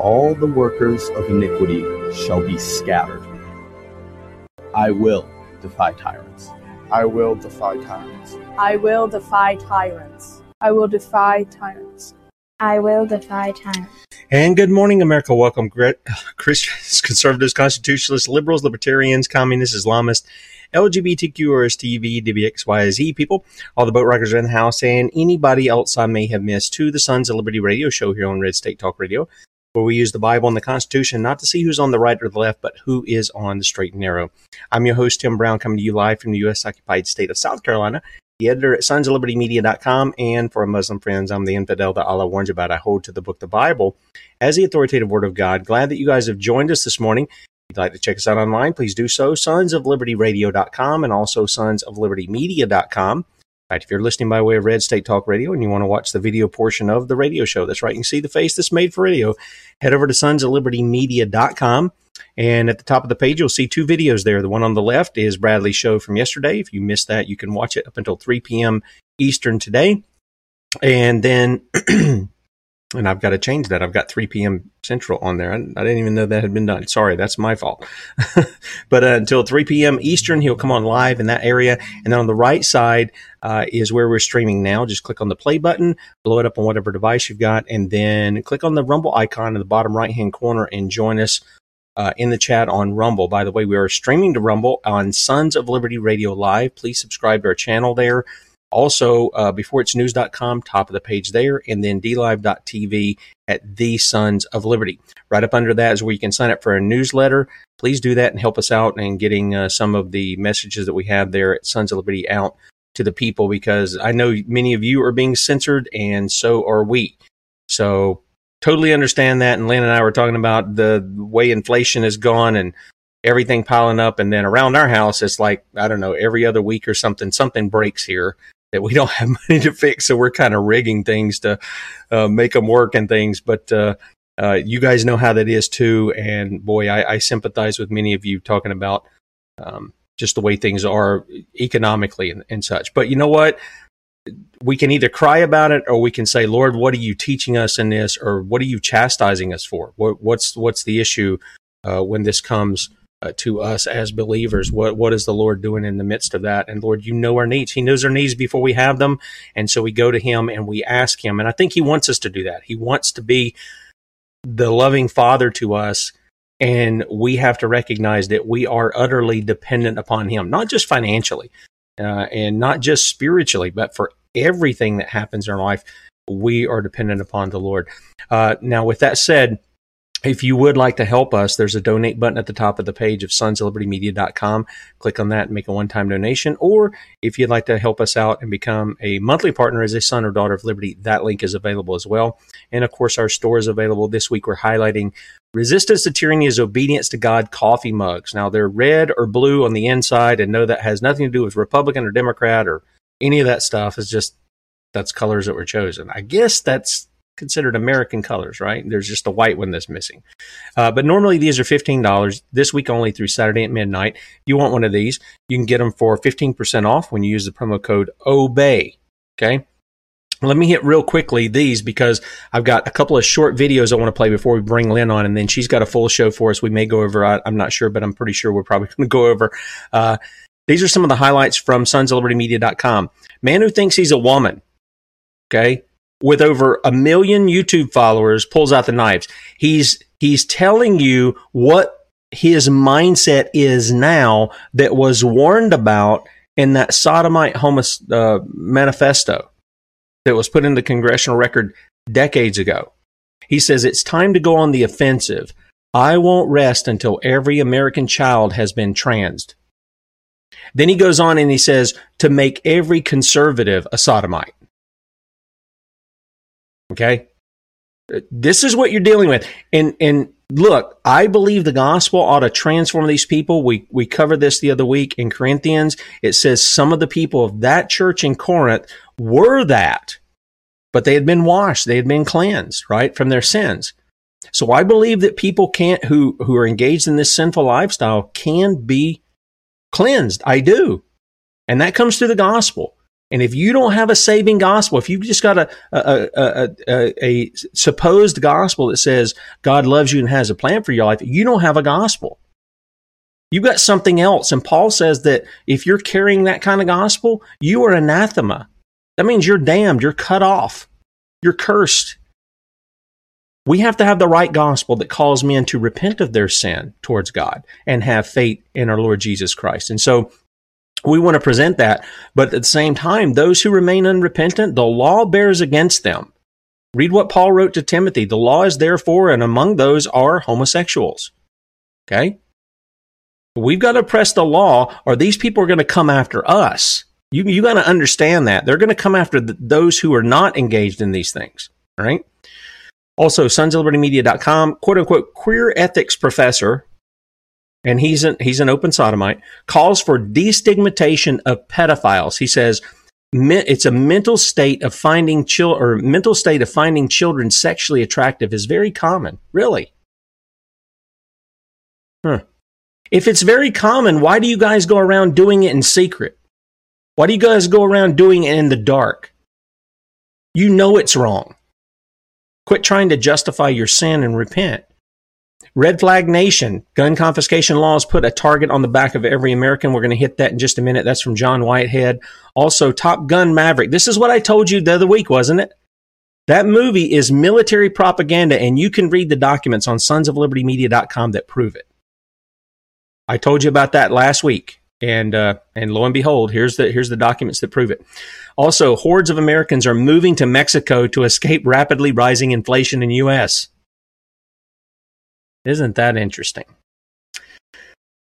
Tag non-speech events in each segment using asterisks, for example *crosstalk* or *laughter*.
All the workers of iniquity shall be scattered. I will defy tyrants. I will defy tyrants. I will defy tyrants. I will defy tyrants. I will defy tyrants. And good morning, America. Welcome, grit- Christians, conservatives, constitutionalists, liberals, libertarians, communists, Islamists, LGBTQ, TV, DBXYZ people, all the boat rockers are in the house, and anybody else I may have missed to the Sons of Liberty radio show here on Red State Talk Radio, where we use the Bible and the Constitution not to see who's on the right or the left, but who is on the straight and narrow. I'm your host, Tim Brown, coming to you live from the U.S. occupied state of South Carolina the editor at sons of liberty media.com and for our muslim friends i'm the infidel that allah warns about i hold to the book the bible as the authoritative word of god glad that you guys have joined us this morning if you'd like to check us out online please do so sons of liberty radio.com and also sons of liberty media.com fact if you're listening by way of red state talk radio and you want to watch the video portion of the radio show that's right you can see the face that's made for radio head over to sons of liberty media.com and at the top of the page, you'll see two videos there. The one on the left is Bradley's show from yesterday. If you missed that, you can watch it up until 3 p.m. Eastern today. And then, *clears throat* and I've got to change that. I've got 3 p.m. Central on there. I, I didn't even know that had been done. Sorry, that's my fault. *laughs* but uh, until 3 p.m. Eastern, he'll come on live in that area. And then on the right side uh, is where we're streaming now. Just click on the play button, blow it up on whatever device you've got, and then click on the Rumble icon in the bottom right hand corner and join us uh, in the chat on Rumble. By the way, we are streaming to Rumble on Sons of Liberty Radio Live. Please subscribe to our channel there. Also, uh, beforeitsnews.com, top of the page there, and then dlive.tv at the Sons of Liberty. Right up under that is where you can sign up for a newsletter. Please do that and help us out in getting uh, some of the messages that we have there at Sons of Liberty out to the people because I know many of you are being censored and so are we. So totally understand that. And Lynne and I were talking about the way inflation has gone and everything piling up. And then around our house, it's like, I don't know, every other week or something, something breaks here that we don't *laughs* have money to fix. So we're kind of rigging things to uh, make them work and things. But uh, uh, you guys know how that is too. And boy, I, I sympathize with many of you talking about um, just the way things are economically and, and such. But you know what? we can either cry about it or we can say, Lord, what are you teaching us in this, or what are you chastising us for? What, what's what's the issue uh, when this comes uh, to us as believers. What what is the Lord doing in the midst of that? And Lord, you know our needs. He knows our needs before we have them, and so we go to Him and we ask Him. And I think He wants us to do that. He wants to be the loving Father to us. And we have to recognize that we are utterly dependent upon Him, not just financially uh, and not just spiritually, but for everything that happens in our life, we are dependent upon the Lord. Uh, now, with that said, if you would like to help us, there's a donate button at the top of the page of sonsoflibertymedia.com. Click on that and make a one time donation. Or if you'd like to help us out and become a monthly partner as a son or daughter of Liberty, that link is available as well. And of course, our store is available. This week, we're highlighting Resistance to Tyranny is Obedience to God coffee mugs. Now, they're red or blue on the inside, and no, that has nothing to do with Republican or Democrat or any of that stuff. It's just that's colors that were chosen. I guess that's considered American colors, right? There's just the white one that's missing. Uh, but normally these are $15 this week only through Saturday at midnight. If you want one of these, you can get them for 15% off when you use the promo code OBEY. Okay. Let me hit real quickly these because I've got a couple of short videos I want to play before we bring Lynne on, and then she's got a full show for us. We may go over, I, am not sure, but I'm pretty sure we're probably *laughs* going to go over. Uh, these are some of the highlights from sonsoflibertymedia.com. Man who thinks he's a woman, okay, with over a million YouTube followers pulls out the knives. He's he's telling you what his mindset is now that was warned about in that sodomite homos, uh, manifesto that was put in the congressional record decades ago. He says it's time to go on the offensive. I won't rest until every American child has been transed. Then he goes on and he says to make every conservative a sodomite. Okay? Uh, this is what you're dealing with. And and look, I believe the gospel ought to transform these people. We we covered this the other week in Corinthians. It says some of the people of that church in Corinth were that, but they had been washed, they had been cleansed, right, from their sins. So I believe that people can't who who are engaged in this sinful lifestyle can be cleansed. I do. And that comes through the gospel. And if you don't have a saving gospel, if you've just got a, a, a, a, supposed gospel that says God loves you and has a plan for your life, you don't have a gospel. You've got something else. And Paul says that if you're carrying that kind of gospel, you are anathema. That means you're damned, you're cut off, you're cursed. We have to have the right gospel that calls men to repent of their sin towards God and have faith in our Lord Jesus Christ. And so we want to present that. But at the same time, those who remain unrepentant, the law bears against them. Read what Paul wrote to Timothy. The law is therefore, and among those are homosexuals. Okay? We've got to press the law, or these people are going to come after us. You, you got to understand that. They're going to come after the, those who are not engaged in these things. All right? Also, sonsoflibertymedia.com, quote unquote, queer ethics professor and he's an he's an open sodomite, calls for destigmatization of pedophiles. He says it's a mental state of finding chil- or mental state of finding children sexually attractive is very common. Really? Huh. If it's very common, why do you guys go around doing it in secret? Why do you guys go around doing it in the dark? You know it's wrong. Quit trying to justify your sin and repent. Red Flag Nation, gun confiscation laws put a target on the back of every American. We're going to hit that in just a minute. That's from John Whitehead. Also, Top Gun Maverick. This is what I told you the other week, wasn't it? That movie is military propaganda, and you can read the documents on sonsoflibertymedia.com that prove it. I told you about that last week, and uh, and lo and behold, here's the here's the documents that prove it. Also, hordes of Americans are moving to Mexico to escape rapidly rising inflation in U.S. Isn't that interesting?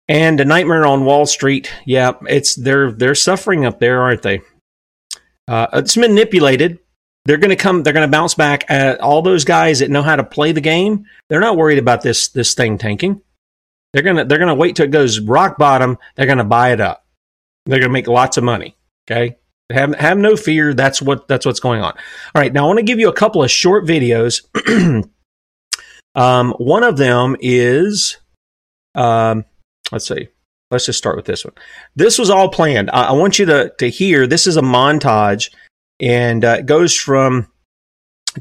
And a nightmare on Wall Street. Yeah, it's they're they're suffering up there, aren't they? Uh, it's manipulated. They're going to come. They're going to bounce back. At all those guys that know how to play the game, they're not worried about this this thing tanking. They're gonna they're gonna wait till it goes rock bottom. They're gonna buy it up. They're gonna make lots of money. Okay, have have no fear. That's what that's what's going on. All right, now I want to give you a couple of short videos *clears throat* Um, one of them is, um, let's see, let's just start with this one. This was all planned. I, I want you to to hear. This is a montage, and uh, it goes from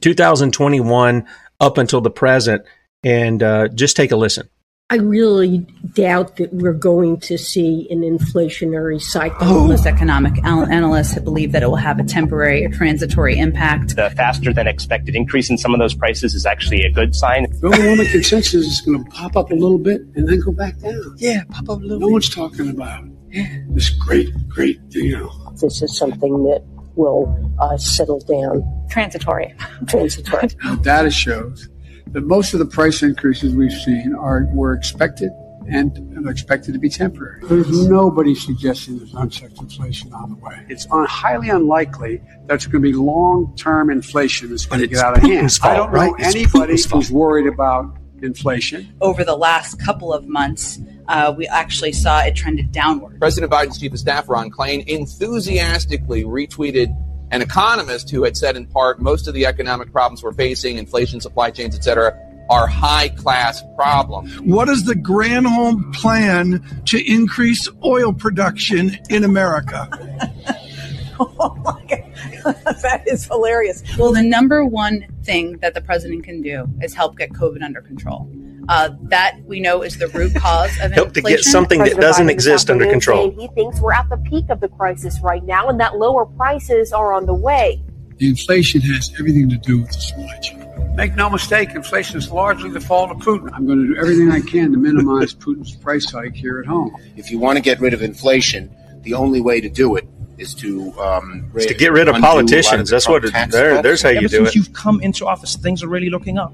2021 up until the present. And uh, just take a listen. I really doubt that we're going to see an inflationary cycle. Most economic analysts believe that it will have a temporary or transitory impact. The faster than expected increase in some of those prices is actually a good sign. The overwhelming consensus is going to pop up a little bit and then go back down. Yeah, pop up a little No one's talking about this great, great, you know. This is something that will uh, settle down. Transitory. Transitory. Now, data shows that most of the price increases we've seen are were expected and are expected to be temporary. There's nobody suggesting there's unchecked inflation on the way. It's un- highly unlikely that's going to be long-term inflation that's going to But get out of hand. Putin's I don't fault, know right? Anybody Putin's fault. who's worried about inflation. Over the last couple of months, uh, we actually saw it trended downward. President Biden's chief of staff, Ron Klain, enthusiastically retweeted an economist who had said in part most of the economic problems we're facing, inflation, supply chains, etc., are high class problems. What is the Granholm plan to increase oil production in America? *laughs* oh my God. *laughs* that is hilarious. Well, the number one thing that the president can do is help get COVID under control. Uh, that we know is the root cause of Help to get something that doesn't exist under control. He thinks we're at the peak of the crisis right now and that lower prices are on the way. The inflation has everything to do with the supply chain. Make no mistake, inflation is largely the fault of Putin. I'm going to do everything I can to minimize *laughs* Putin's price hike here at home. If you want to get rid of inflation, the only way to do it is to um, It's to get rid of undo a lot politicians. the That's Trump what it- tax there- cuts. there's how you Ever do since it. you've come into office, things are really looking up.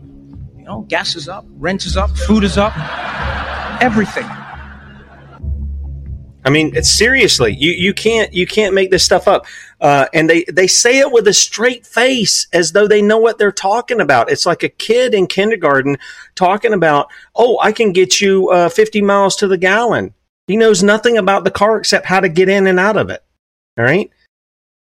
You know, gas is up, rent is up, food is up, everything. I mean, it's seriously, you you can't you can't make this stuff up. Uh, and they they say it with a straight face, as though they know what they're talking about. It's like a kid in kindergarten talking about, "Oh, I can get you uh, 50 miles to the gallon." He knows nothing about the car except how to get in and out of it. All right,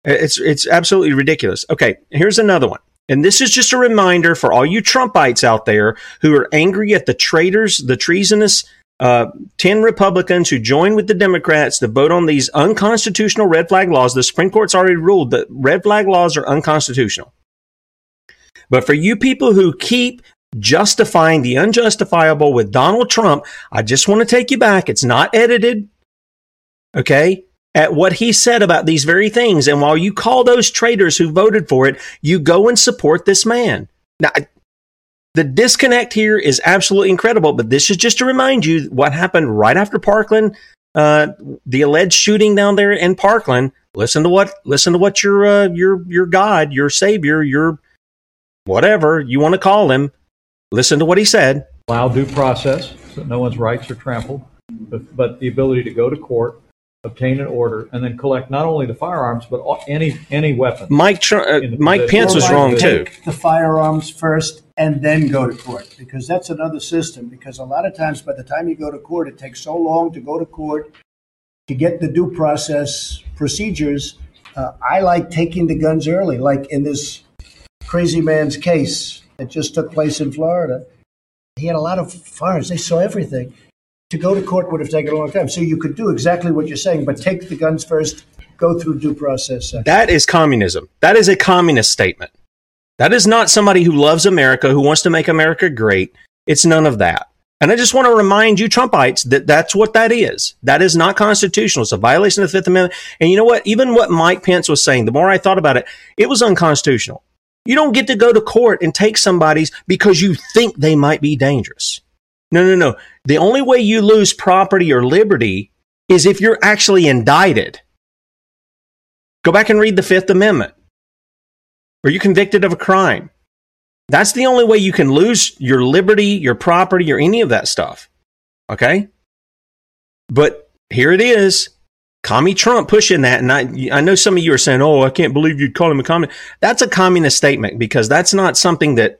it's it's absolutely ridiculous. Okay, here's another one. And this is just a reminder for all you Trumpites out there who are angry at the traitors, the treasonous uh, 10 Republicans who joined with the Democrats to vote on these unconstitutional red flag laws. The Supreme Court's already ruled that red flag laws are unconstitutional. But for you people who keep justifying the unjustifiable with Donald Trump, I just want to take you back. It's not edited. Okay? At what he said about these very things. And while you call those traitors who voted for it, you go and support this man. Now, the disconnect here is absolutely incredible, but this is just to remind you what happened right after Parkland, uh, the alleged shooting down there in Parkland. Listen to what listen to what your uh, your your God, your Savior, your whatever you want to call him. Listen to what he said. allow due process, so no one's rights are trampled, but, but the ability to go to court, obtain an order, and then collect not only the firearms but all, any any weapon. Mike Tr- uh, Mike possession- Pence was wrong like too. the firearms first and then go to court because that's another system. Because a lot of times, by the time you go to court, it takes so long to go to court to get the due process procedures. Uh, I like taking the guns early, like in this crazy man's case that just took place in Florida. He had a lot of firearms, they saw everything. To go to court would have taken a long time. So you could do exactly what you're saying, but take the guns first, go through due process second. That is communism. That is a communist statement. That is not somebody who loves America, who wants to make America great. It's none of that. And I just want to remind you, Trumpites, that that's what that is. That is not constitutional. It's a violation of the Fifth Amendment. And you know what? Even what Mike Pence was saying, the more I thought about it, it was unconstitutional. You don't get to go to court and take somebody's because you think they might be dangerous. No, no, no. The only way you lose property or liberty is if you're actually indicted. Go back and read the Fifth Amendment. Are you convicted of a crime? That's the only way you can lose your liberty, your property, or any of that stuff. Okay? But here it is. Commie Trump pushing that. And I, I know some of you are saying, oh, I can't believe you'd call him a communist. That's a communist statement because that's not something that,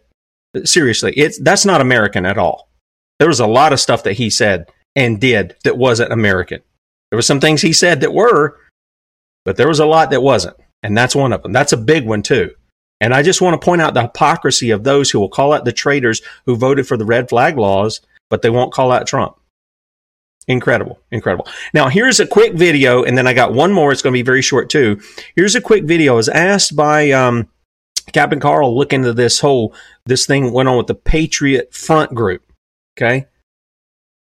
seriously, it's, that's not American at all. There was a lot of stuff that he said and did that wasn't American. There were some things he said that were, but there was a lot that wasn't. And that's one of them. That's a big one, too. And I just want to point out the hypocrisy of those who will call out the traitors who voted for the red flag laws, but they won't call out Trump. Incredible. Incredible. Now, here's a quick video, and then I got one more. It's going to be very short, too. Here's a quick video. I was asked by um, Captain Carl look into this whole, this thing went on with the Patriot Front group. Okay.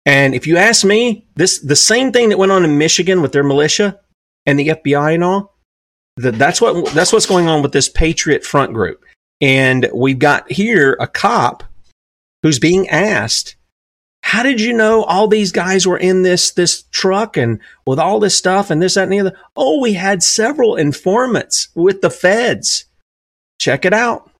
And if you ask me, this the same thing that went on in Michigan with their militia and the FBI and all, that that's what that's what's going on with this Patriot Front group. And we've got here a cop who's being asked, "How did you know all these guys were in this this truck and with all this stuff and this that and the other?" Oh, we had several informants with the feds. Check it out.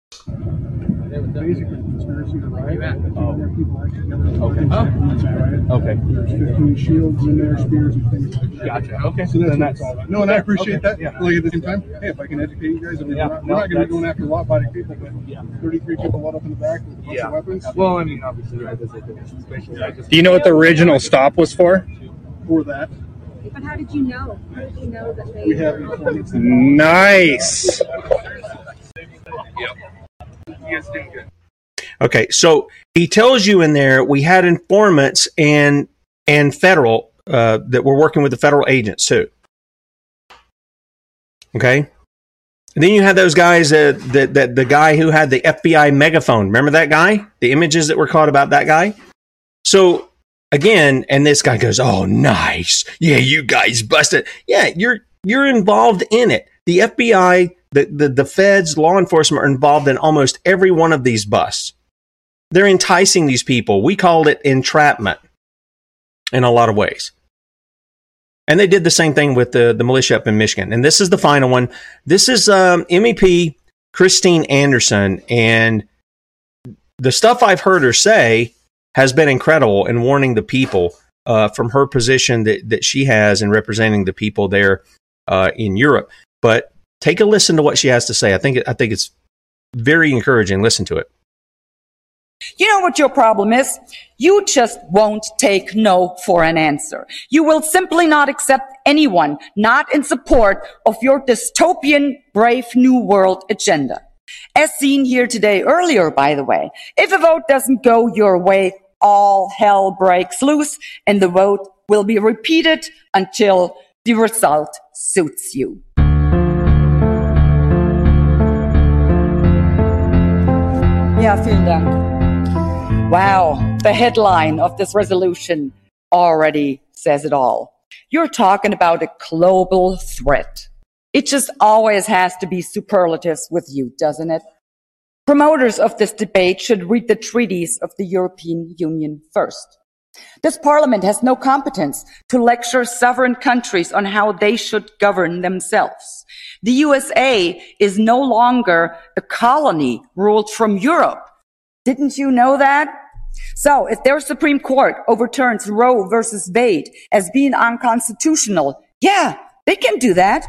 Basically, conspiracy to riot. Okay. Oh. Okay. There's 15 shields in there, spears and things like that. Gotcha. Okay. So that's, Then that's- all about. No, and I appreciate Okay. that. Yeah. Like at the same time, hey, if I can educate you guys, I mean, Yeah. we're not, No, not going to be going after law-abiding people, but yeah. 33 people let up in the back with a bunch Yeah. of weapons. Well, I mean, obviously, that is a suspicion. I just. Do you know what the original stop was for? For that, But how did you know? How did you know that they we have informants. Nice. You guys doing good. Okay, so he tells you in there we had informants and and federal uh, that were working with the federal agents too. Okay, and then you had those guys uh, that that the guy who had the FBI megaphone. Remember that guy? The images that were caught about that guy. So again, and this guy goes, "Oh, nice, yeah, you guys busted. Yeah, you're you're involved in it. The FBI, the the, the feds, law enforcement are involved in almost every one of these busts. They're enticing these people. We called it entrapment in a lot of ways. And they did the same thing with the, the militia up in Michigan. And this is the final one. This is um, MEP Christine Anderson. And the stuff I've heard her say has been incredible in warning the people uh, from her position that, that she has in representing the people there uh, in Europe. But take a listen to what she has to say. I think I think it's very encouraging. Listen to it. You know what your problem is? You just won't take no for an answer. You will simply not accept anyone not in support of your dystopian brave new world agenda. As seen here today earlier, by the way, if a vote doesn't go your way, all hell breaks loose and the vote will be repeated until the result suits you. Ja, vielen Dank. Wow, the headline of this resolution already says it all. You're talking about a global threat. It just always has to be superlatives with you, doesn't it? Promoters of this debate should read the treaties of the European Union first. This parliament has no competence to lecture sovereign countries on how they should govern themselves. The USA is no longer a colony ruled from Europe. Didn't you know that? So if their Supreme Court overturns Roe versus Wade as being unconstitutional, yeah, they can do that.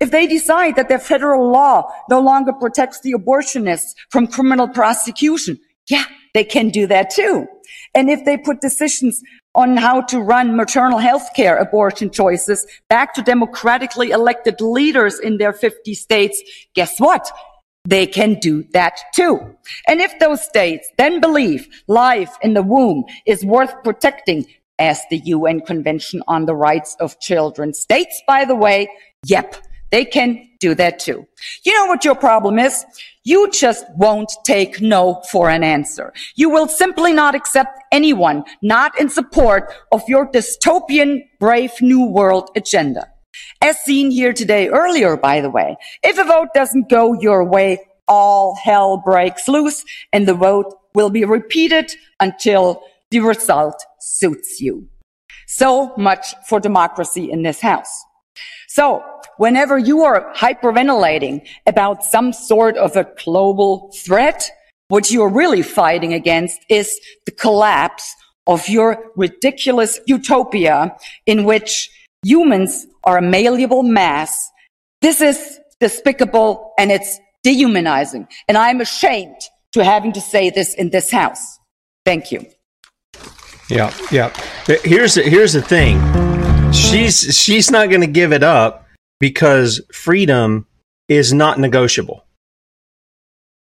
If they decide that their federal law no longer protects the abortionists from criminal prosecution, yeah, they can do that too. And if they put decisions on how to run maternal health care abortion choices back to democratically elected leaders in their 50 states, guess what? They can do that too. And if those states then believe life in the womb is worth protecting, as the UN Convention on the Rights of Children states, by the way, yep, they can do that too. You know what your problem is? You just won't take no for an answer. You will simply not accept anyone not in support of your dystopian brave new world agenda. As seen here today earlier, by the way, if a vote doesn't go your way, all hell breaks loose and the vote will be repeated until the result suits you. So much for democracy in this house. So whenever you are hyperventilating about some sort of a global threat, what you're really fighting against is the collapse of your ridiculous utopia in which humans are a malleable mass. This is despicable and it's dehumanizing. And I'm ashamed to having to say this in this house. Thank you. Yeah, yeah. Here's the, here's the thing. She's she's not going to give it up because freedom is not negotiable.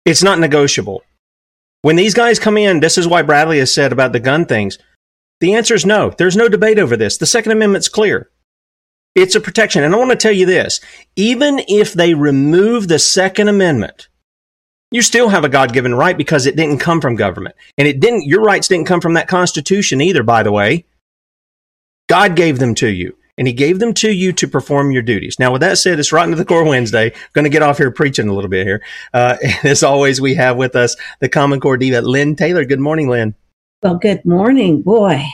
It's not negotiable. When these guys come in, this is why Bradley has said about the gun things. The answer is no. There's no debate over this. The Second Amendment's clear. It's a protection. And I want to tell you this even if they remove the Second Amendment, You still have a God given right because it didn't come from government. And it didn't, your rights didn't come from that Constitution either, by the way. God gave them to you and he gave them to you to perform your duties. Now, with that said, it's Rotten to the Core Wednesday. I'm Going to get off here preaching a little bit here. Uh, *laughs* and as always, we have with us the Common Core diva, Lynne Taylor. Good morning, Lynne. Well, good morning, boy.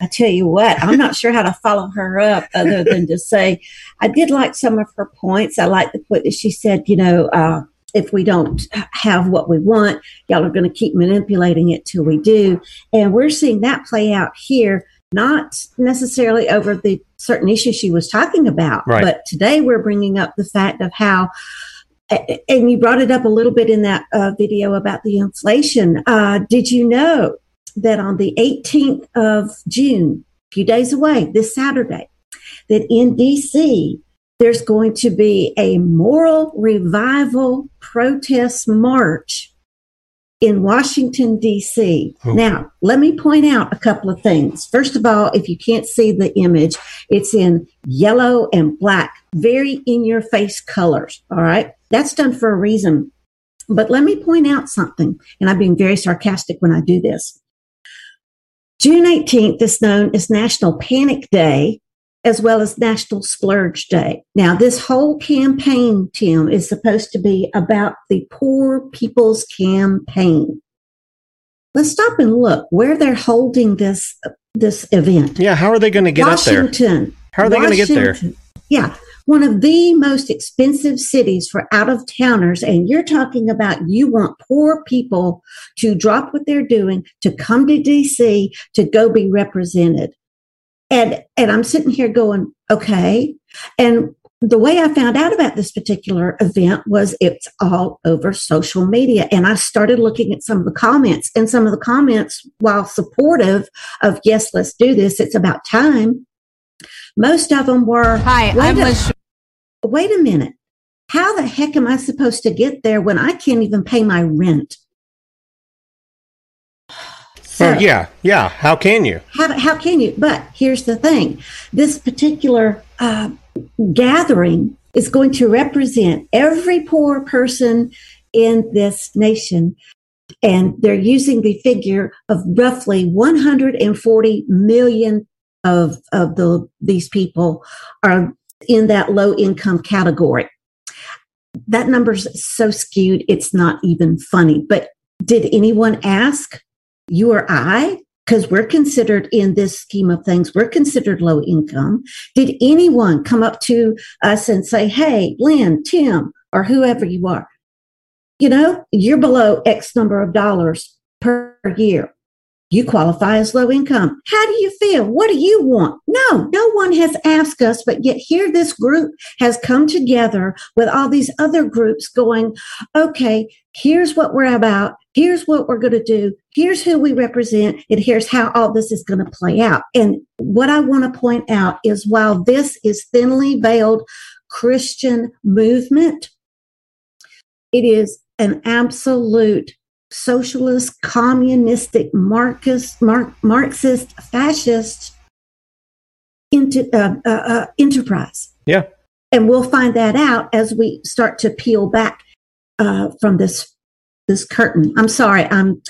I tell you what, I'm not sure how to follow her up other than to say I did like some of her points. I like the point that she said, you know, uh, if we don't have what we want, y'all are going to keep manipulating it till we do. And we're seeing that play out here, not necessarily over the certain issue she was talking about, Right. but today we're bringing up the fact of how and you brought it up a little bit in that uh, video about the inflation. Uh, did you know that on the 18th of June, a few days away, this Saturday, that in DC, there's going to be a moral revival protest march in Washington, D.C. Oh. Now, let me point out a couple of things. First of all, if you can't see the image, it's in yellow and black, very in your face colors. All right. That's done for a reason. But let me point out something, and I'm being very sarcastic when I do this. June 18th is known as National Panic Day as well as National Splurge Day. Now, this whole campaign, Tim, is supposed to be about the Poor People's Campaign. Let's stop and look where they're holding this this event. Yeah, how are they going to get up there? Washington. How are they going to get there? Yeah, one of the most expensive cities for out of towners. And you're talking about you want poor people to drop what they're doing to come to DC to go be represented. And and I'm sitting here going, okay. And the way I found out about this particular event was it's all over social media. And I started looking at some of the comments, and some of the comments, while supportive of yes, let's do this, it's about time. Most of them were Hi, I'm Liz Wait a minute. How the heck am I supposed to get there when I can't even pay my rent? *sighs* Oh, yeah, yeah. How can you? How, how can you? But here's the thing this particular uh, gathering is going to represent every poor person in this nation. And they're using the figure of roughly 140 million of, of the, these people are in that low income category. That number's so skewed, it's not even funny. But did anyone ask you or I? Because we're considered in this scheme of things, we're considered low income. Did anyone come up to us and say, Hey, Lynne, Tim, or whoever you are, you know, you're below X number of dollars per year. You qualify as low income. How do you feel? What do you want? No, no one has asked us, but yet here this group has come together with all these other groups going, okay, here's what we're about. Here's what we're going to do. Here's who we represent. And here's how all this is going to play out. And what I want to point out is while this is thinly veiled Christian movement, it is an absolute socialist, communistic, Marxist, Mar- Marxist, fascist into, uh, uh, uh, enterprise. Yeah. And we'll find that out as we start to peel back uh, from this this curtain. I'm sorry, I'm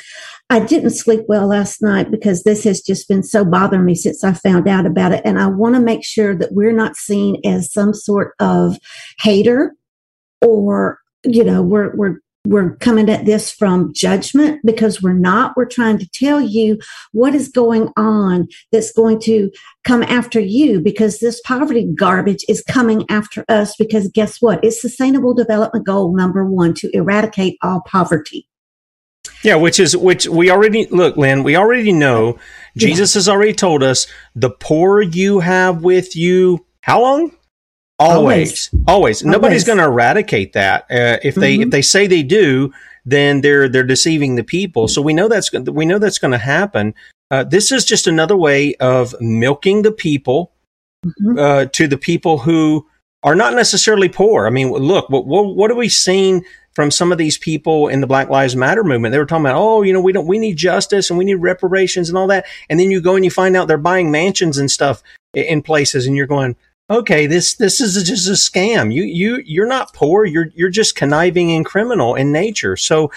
I didn't sleep well last night because this has just been so bothering me since I found out about it, and I want to make sure that we're not seen as some sort of hater or you know we're we're we're coming at this from judgment because we're not. We're trying to tell you what is going on that's going to come after you because this poverty garbage is coming after us because guess what? It's sustainable development goal number one to eradicate all poverty. Yeah, which is which we already look, Lynne. We already know Jesus has already told us the poor you have with you. How long? Always, always. Nobody's going to eradicate that. Uh, if they if they say they do, then they're they're deceiving the people. So we know that's we know that's going to happen. Uh, this is just another way of milking the people uh, to the people who are not necessarily poor. I mean, look, what, what what are we seeing from some of these people in the Black Lives Matter movement? They were talking about, oh, you know, we don't we need justice and we need reparations and all that, and then you go and you find out they're buying mansions and stuff in places, and you're going, okay, this this is just a scam. You you you're not poor. You're you're just conniving and criminal in nature. So.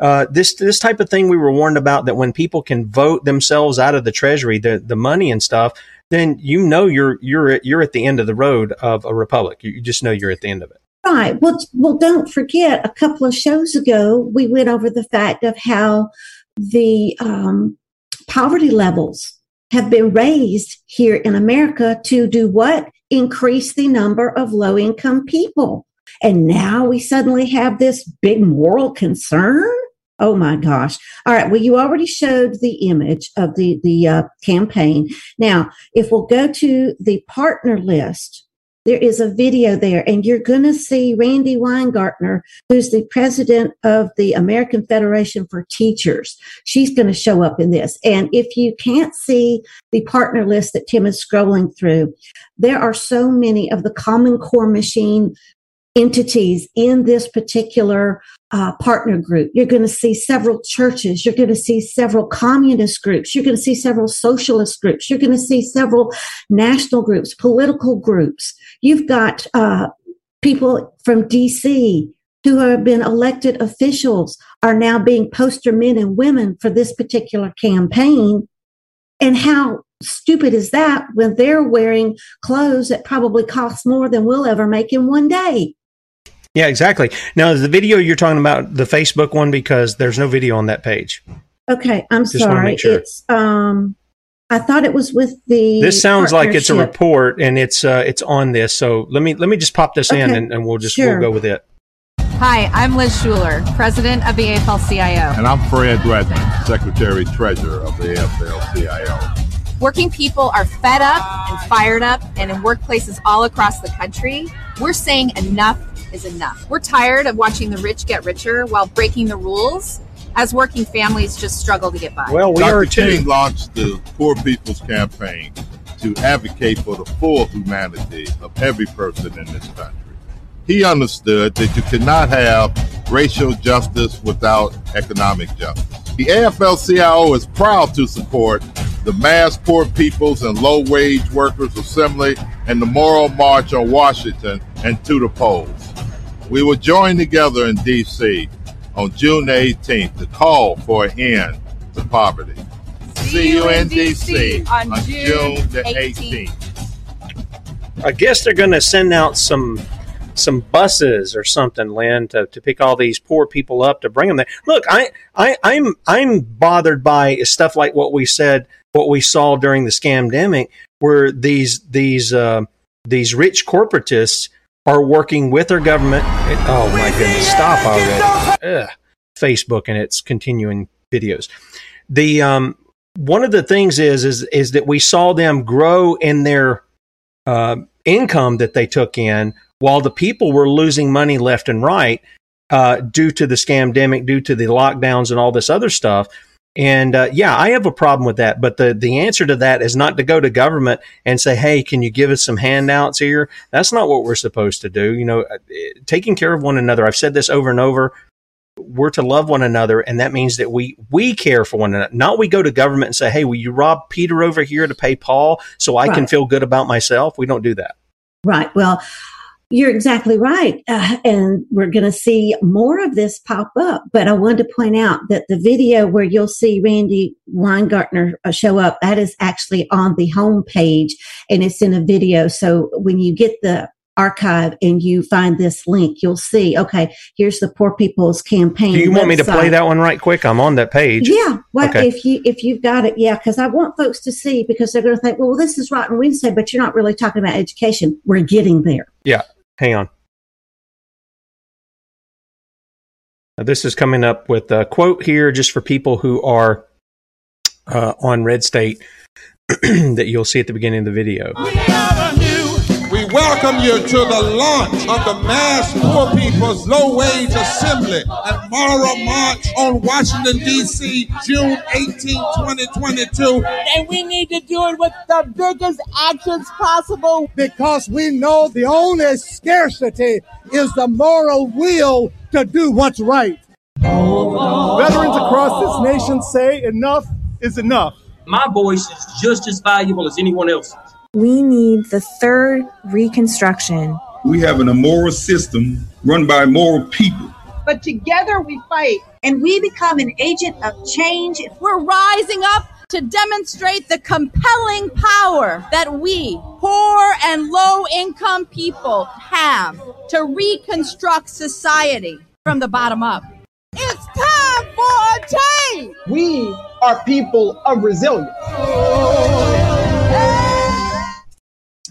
Uh, this this type of thing we were warned about that when people can vote themselves out of the treasury, the the money and stuff, then you know you're you're at, you're at the end of the road of a republic. You, you just know you're at the end of it. Right. Well, well, don't forget. A couple of shows ago, we went over the fact of how the um, poverty levels have been raised here in America to do what? Increase the number of low income people. And now we suddenly have this big moral concern. Oh my gosh. All right. Well, you already showed the image of the, the uh, campaign. Now, if we'll go to the partner list, there is a video there and you're going to see Randi Weingarten, who's the president of the American Federation for Teachers. She's going to show up in this. And if you can't see the partner list that Tim is scrolling through, there are so many of the Common Core Machine entities in this particular uh, partner group. You're going to see several churches. You're going to see several communist groups. You're going to see several socialist groups. You're going to see several national groups, political groups. You've got uh, people from DC who have been elected officials are now being poster men and women for this particular campaign. And how stupid is that when they're wearing clothes that probably cost more than we'll ever make in one day? Yeah, exactly. Now, the video you're talking about the Facebook one because there's no video on that page. Okay, I'm Just wanna sorry. make sure. It's um I thought it was with the This sounds like it's a report and it's uh, it's on this. So let me let me just pop this in and, and we'll just sure. we'll go with it. Hi, I'm Liz Shuler, President of the AFL-CIO. And I'm Fred Redmond, Secretary Treasurer of the AFL-CIO. Working people are fed up and fired up, and in workplaces all across the country, we're saying enough is enough. We're tired of watching the rich get richer while breaking the rules as working families just struggle to get by. Well, we Dr. King launched the Poor People's Campaign to advocate for the full humanity of every person in this country. He understood that you cannot have racial justice without economic justice. The AFL-CIO is proud to support the Mass Poor Peoples and Low Wage Workers Assembly and the Moral March on Washington and to the polls. We will join together in D.C. on June 18th to call for an end to poverty. See you in D.C. on June the 18th. I guess they're going to send out some some buses or something, Lynne, to, to pick all these poor people up to bring them there. Look, I, I I'm I'm bothered by stuff like what we said, what we saw during the scamdemic, where these these uh, these rich corporatists are working with their government. oh my goodness, stop already! Ugh. Facebook and its continuing videos. The um, one of the things is is is that we saw them grow in their uh, income that they took in, while the people were losing money left and right uh, due to the scamdemic, due to the lockdowns and all this other stuff. And uh, yeah, I have a problem with that. But the the answer to that is not to go to government and say, "Hey, can you give us some handouts here?" That's not what we're supposed to do. You know, uh, taking care of one another. I've said this over and over. We're to love one another, and that means that we we care for one another. Not we go to government and say, "Hey, will you rob Peter over here to pay Paul so I can feel good about myself?" We don't do that. Right. Well, you're exactly right. Uh, and we're going to see more of this pop up. But I wanted to point out that the video where you'll see Randi Weingarten uh, show up, that is actually on the home page and it's in a video. So when you get the archive and you find this link, you'll see, okay, here's the Poor People's Campaign. Do you want me to play that one right quick? I'm on that page. Yeah, well, Okay. if you if you've got it, yeah, because I want folks to see because they're going to think, well, this is Rotten Wednesday, but you're not really talking about education. We're getting there. Yeah, hang on. Now, this is coming up with a quote here just for people who are uh, on Red State *clears throat* that you'll see at the beginning of the video. We welcome you to the launch of the Mass Poor People's Low Wage Assembly and Moral March on Washington, D.C., June 18, 2022. And we need to do it with the biggest actions possible. Because we know the only scarcity is the moral will to do what's right. Veterans across this nation say enough is enough. My voice is just as valuable as anyone else's. We need the third Reconstruction. We have an immoral system run by immoral people. But together we fight. And we become an agent of change. We're rising up to demonstrate the compelling power that we, poor and low income people, have to reconstruct society from the bottom up. It's time for a change! We are people of resilience.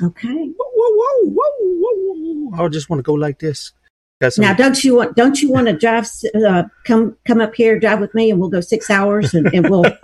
Okay. Whoa, whoa, whoa, whoa. I just want to go like this. Now, don't you want? Don't you want to drive? Uh, come, come up here, drive with me, and we'll go six hours, and, and we'll. *laughs* *laughs*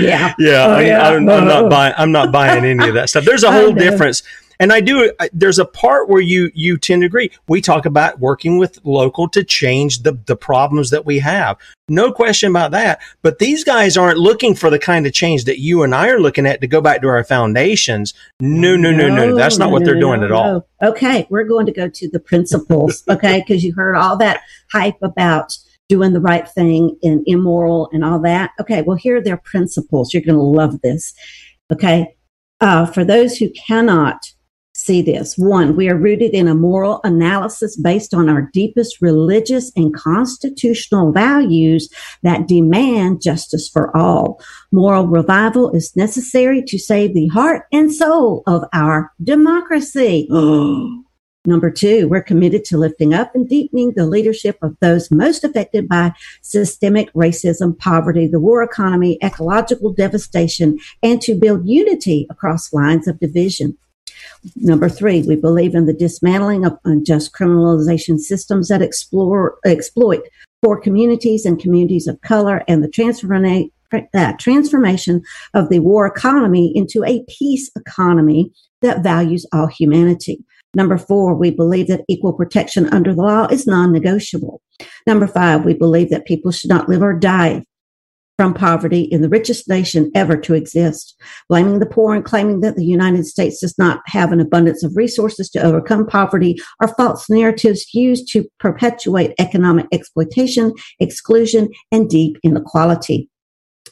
yeah. yeah, Oh, I, yeah. I'm, I'm not *laughs* buying. I'm not buying any of that stuff. There's a whole difference, and I do. I- There's a part where you you tend to agree. We talk about working with local to change the the problems that we have. No question about that. But these guys aren't looking for the kind of change that you and I are looking at to go back to our foundations. No, no, no, no. That's not no, what they're no, doing no, at all. Okay, we're going to go to the principles, okay? Because you heard all that hype about doing the right thing and immoral and all that. Okay, well, here are their principles. You're going to love this, okay? Uh, for those who cannot see this, one, we are rooted in a moral analysis based on our deepest religious and constitutional values that demand justice for all. Moral revival is necessary to save the heart and soul of our democracy. *gasps* Number two, we're committed to lifting up and deepening the leadership of those most affected by systemic racism, poverty, the war economy, ecological devastation, and to build unity across lines of division. Number three, we believe in the dismantling of unjust criminalization systems that explore, exploit poor communities and communities of color and the transforma- uh, transformation of the war economy into a peace economy that values all humanity. Number four, we believe that equal protection under the law is non-negotiable. Number five, we believe that people should not live or die from poverty in the richest nation ever to exist. Blaming the poor and claiming that the United States does not have an abundance of resources to overcome poverty are false narratives used to perpetuate economic exploitation, exclusion, and deep inequality.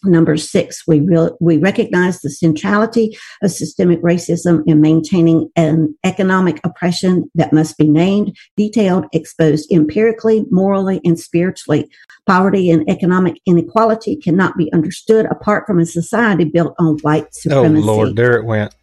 Number six, we real, we recognize the centrality of systemic racism in maintaining an economic oppression that must be named, detailed, exposed empirically, morally, and spiritually. Poverty and economic inequality cannot be understood apart from a society built on white supremacy. Oh supremacy. Lord, there it went.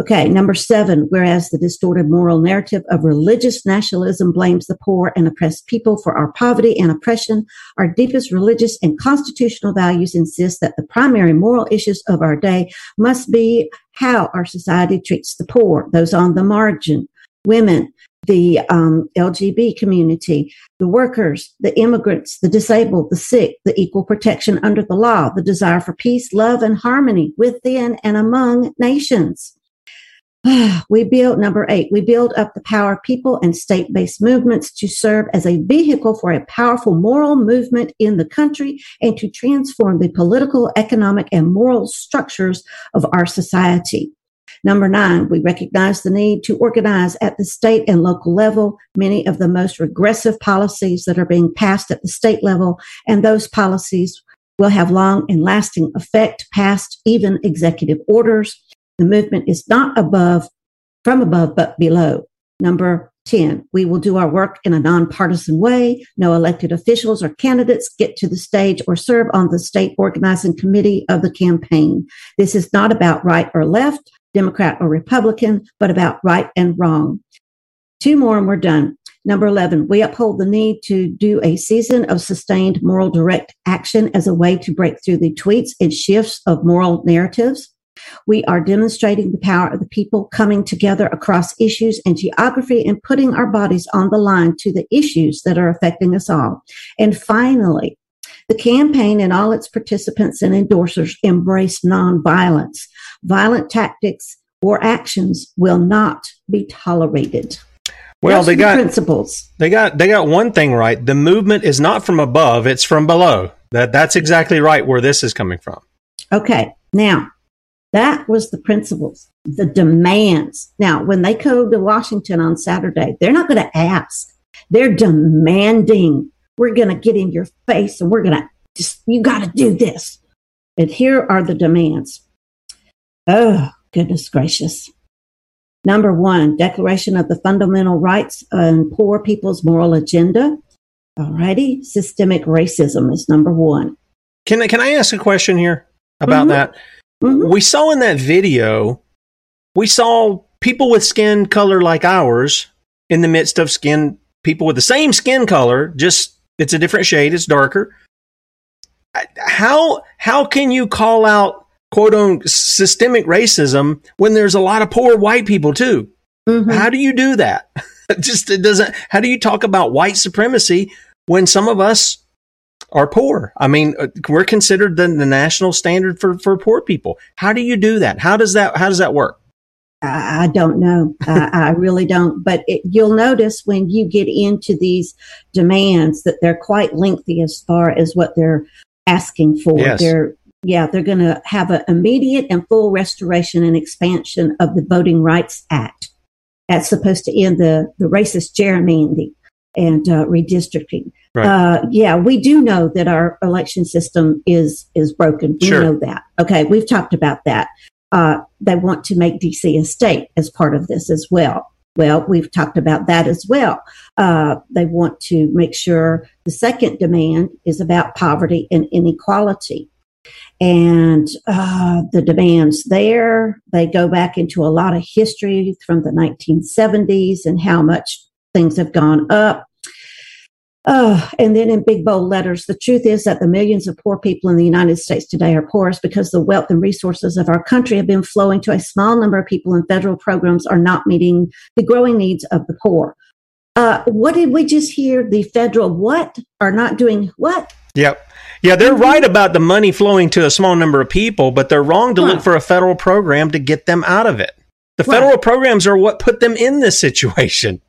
Okay, number seven, whereas the distorted moral narrative of religious nationalism blames the poor and oppressed people for our poverty and oppression, our deepest religious and constitutional values insist that the primary moral issues of our day must be how our society treats the poor, those on the margin, women, the um, LGB community, the workers, the immigrants, the disabled, the sick, the equal protection under the law, the desire for peace, love, and harmony within and among nations. *sighs* we build number eight we build up the power of people and state-based movements to serve as a vehicle for a powerful moral movement in the country and to transform the political economic and moral structures of our society Number nine, we recognize the need to organize at the state and local level many of the most regressive policies that are being passed at the state level, and those policies will have long and lasting effect past even executive orders. The movement is not above, from above, but below. Number 10, we will do our work in a nonpartisan way. No elected officials or candidates get to the stage or serve on the state organizing committee of the campaign. This is not about right or left, Democrat or Republican, but about right and wrong. Two more and we're done. Number 11, we uphold the need to do a season of sustained moral direct action as a way to break through the tweets and shifts of moral narratives. We are demonstrating the power of the people coming together across issues and geography and putting our bodies on the line to the issues that are affecting us all. And finally, the campaign and all its participants and endorsers embrace nonviolence. Violent tactics or actions will not be tolerated. Well, Those they the got principles. They got they got one thing right. The movement is not from above; it's from below. That that's exactly right. Where this is coming from. Okay, now that was the principles, the demands. Now, when they go to Washington on Saturday, they're not going to ask. They're demanding. We're going to get in your face and we're going to just, you got to do this. And here are the demands. Oh, goodness gracious. Number one, Declaration of the Fundamental Rights and Poor People's Moral Agenda. Alrighty, systemic racism is number one. Can I, can I ask a question here about Mhm. that? Mm-hmm. We saw in that video, we saw people with skin color like ours in the midst of skin people with the same skin color, just it's a different shade, it's darker. How how can you call out quote unquote systemic racism when there's a lot of poor white people too? Mm-hmm. How do you do that? *laughs* just it doesn't. How do you talk about white supremacy when some of us are poor? I mean, uh, we're considered the, the national standard for for poor people. How do you do that? How does that How does that work? I, I don't know. I, I really don't. But it, you'll notice when you get into these demands that they're quite lengthy as far as what they're asking for. Yes. They're yeah, they're going to have an immediate and full restoration and expansion of the Voting Rights Act. That's supposed to end the the racist gerrymandering and uh, redistricting. Right. Uh, yeah, we do know that our election system is is broken. We Sure. know that. Okay, we've talked about that. Uh, they want to make DC a state as part of this as well. Well, we've talked about that as well. Uh, they want to make sure the second demand is about poverty and inequality. And uh, the demands there, they go back into a lot of history from the 1970s and how much things have gone up. Uh, and then in big bold letters, the truth is that the millions of poor people in the United States today are poorest because the wealth and resources of our country have been flowing to a small number of people, and federal programs are not meeting the growing needs of the poor. Uh, what did we just hear? The federal what are not doing what? Yep. Yeah, they're Mm-hmm. right about the money flowing to a small number of people, but they're wrong to look for a federal program to get them out of it. The federal programs are what put them in this situation.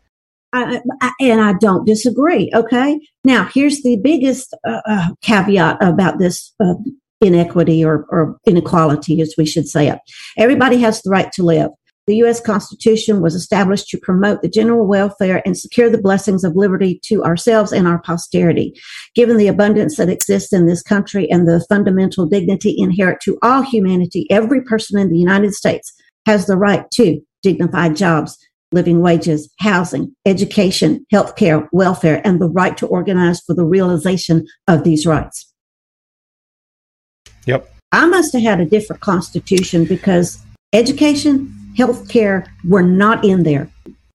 I, I, and I don't disagree. Okay. Now, here's the biggest uh, uh, caveat about this uh, inequity or, or inequality, as we should say it. Everybody has the right to live. The U.S. Constitution was established to promote the general welfare and secure the blessings of liberty to ourselves and our posterity. Given the abundance that exists in this country and the fundamental dignity inherent to all humanity, every person in the United States has the right to dignified jobs, living wages, housing, education, healthcare, welfare, and the right to organize for the realization of these rights. Yep. I must have had a different constitution because education, healthcare were not in there.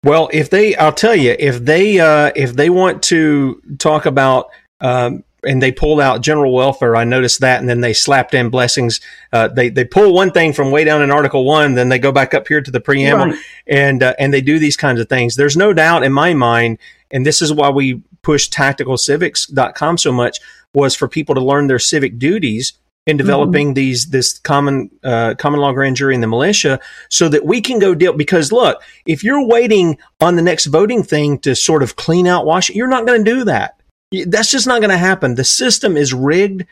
Well, if they, I'll tell you, if they, uh, if they want to talk about, um, and they pulled out general welfare, I noticed that, and then they slapped in blessings. Uh, they they pull one thing from way down in Article One, then they go back up here to the preamble, Right. and uh, and they do these kinds of things. There's no doubt in my mind, and this is why we push tacticalcivics.com so much was for people to learn their civic duties in developing these this common uh, common law grand jury and the militia so that we can go deal because look if you're waiting on the next voting thing to sort of clean out Washington you're not going to do that that's just not going to happen the system is rigged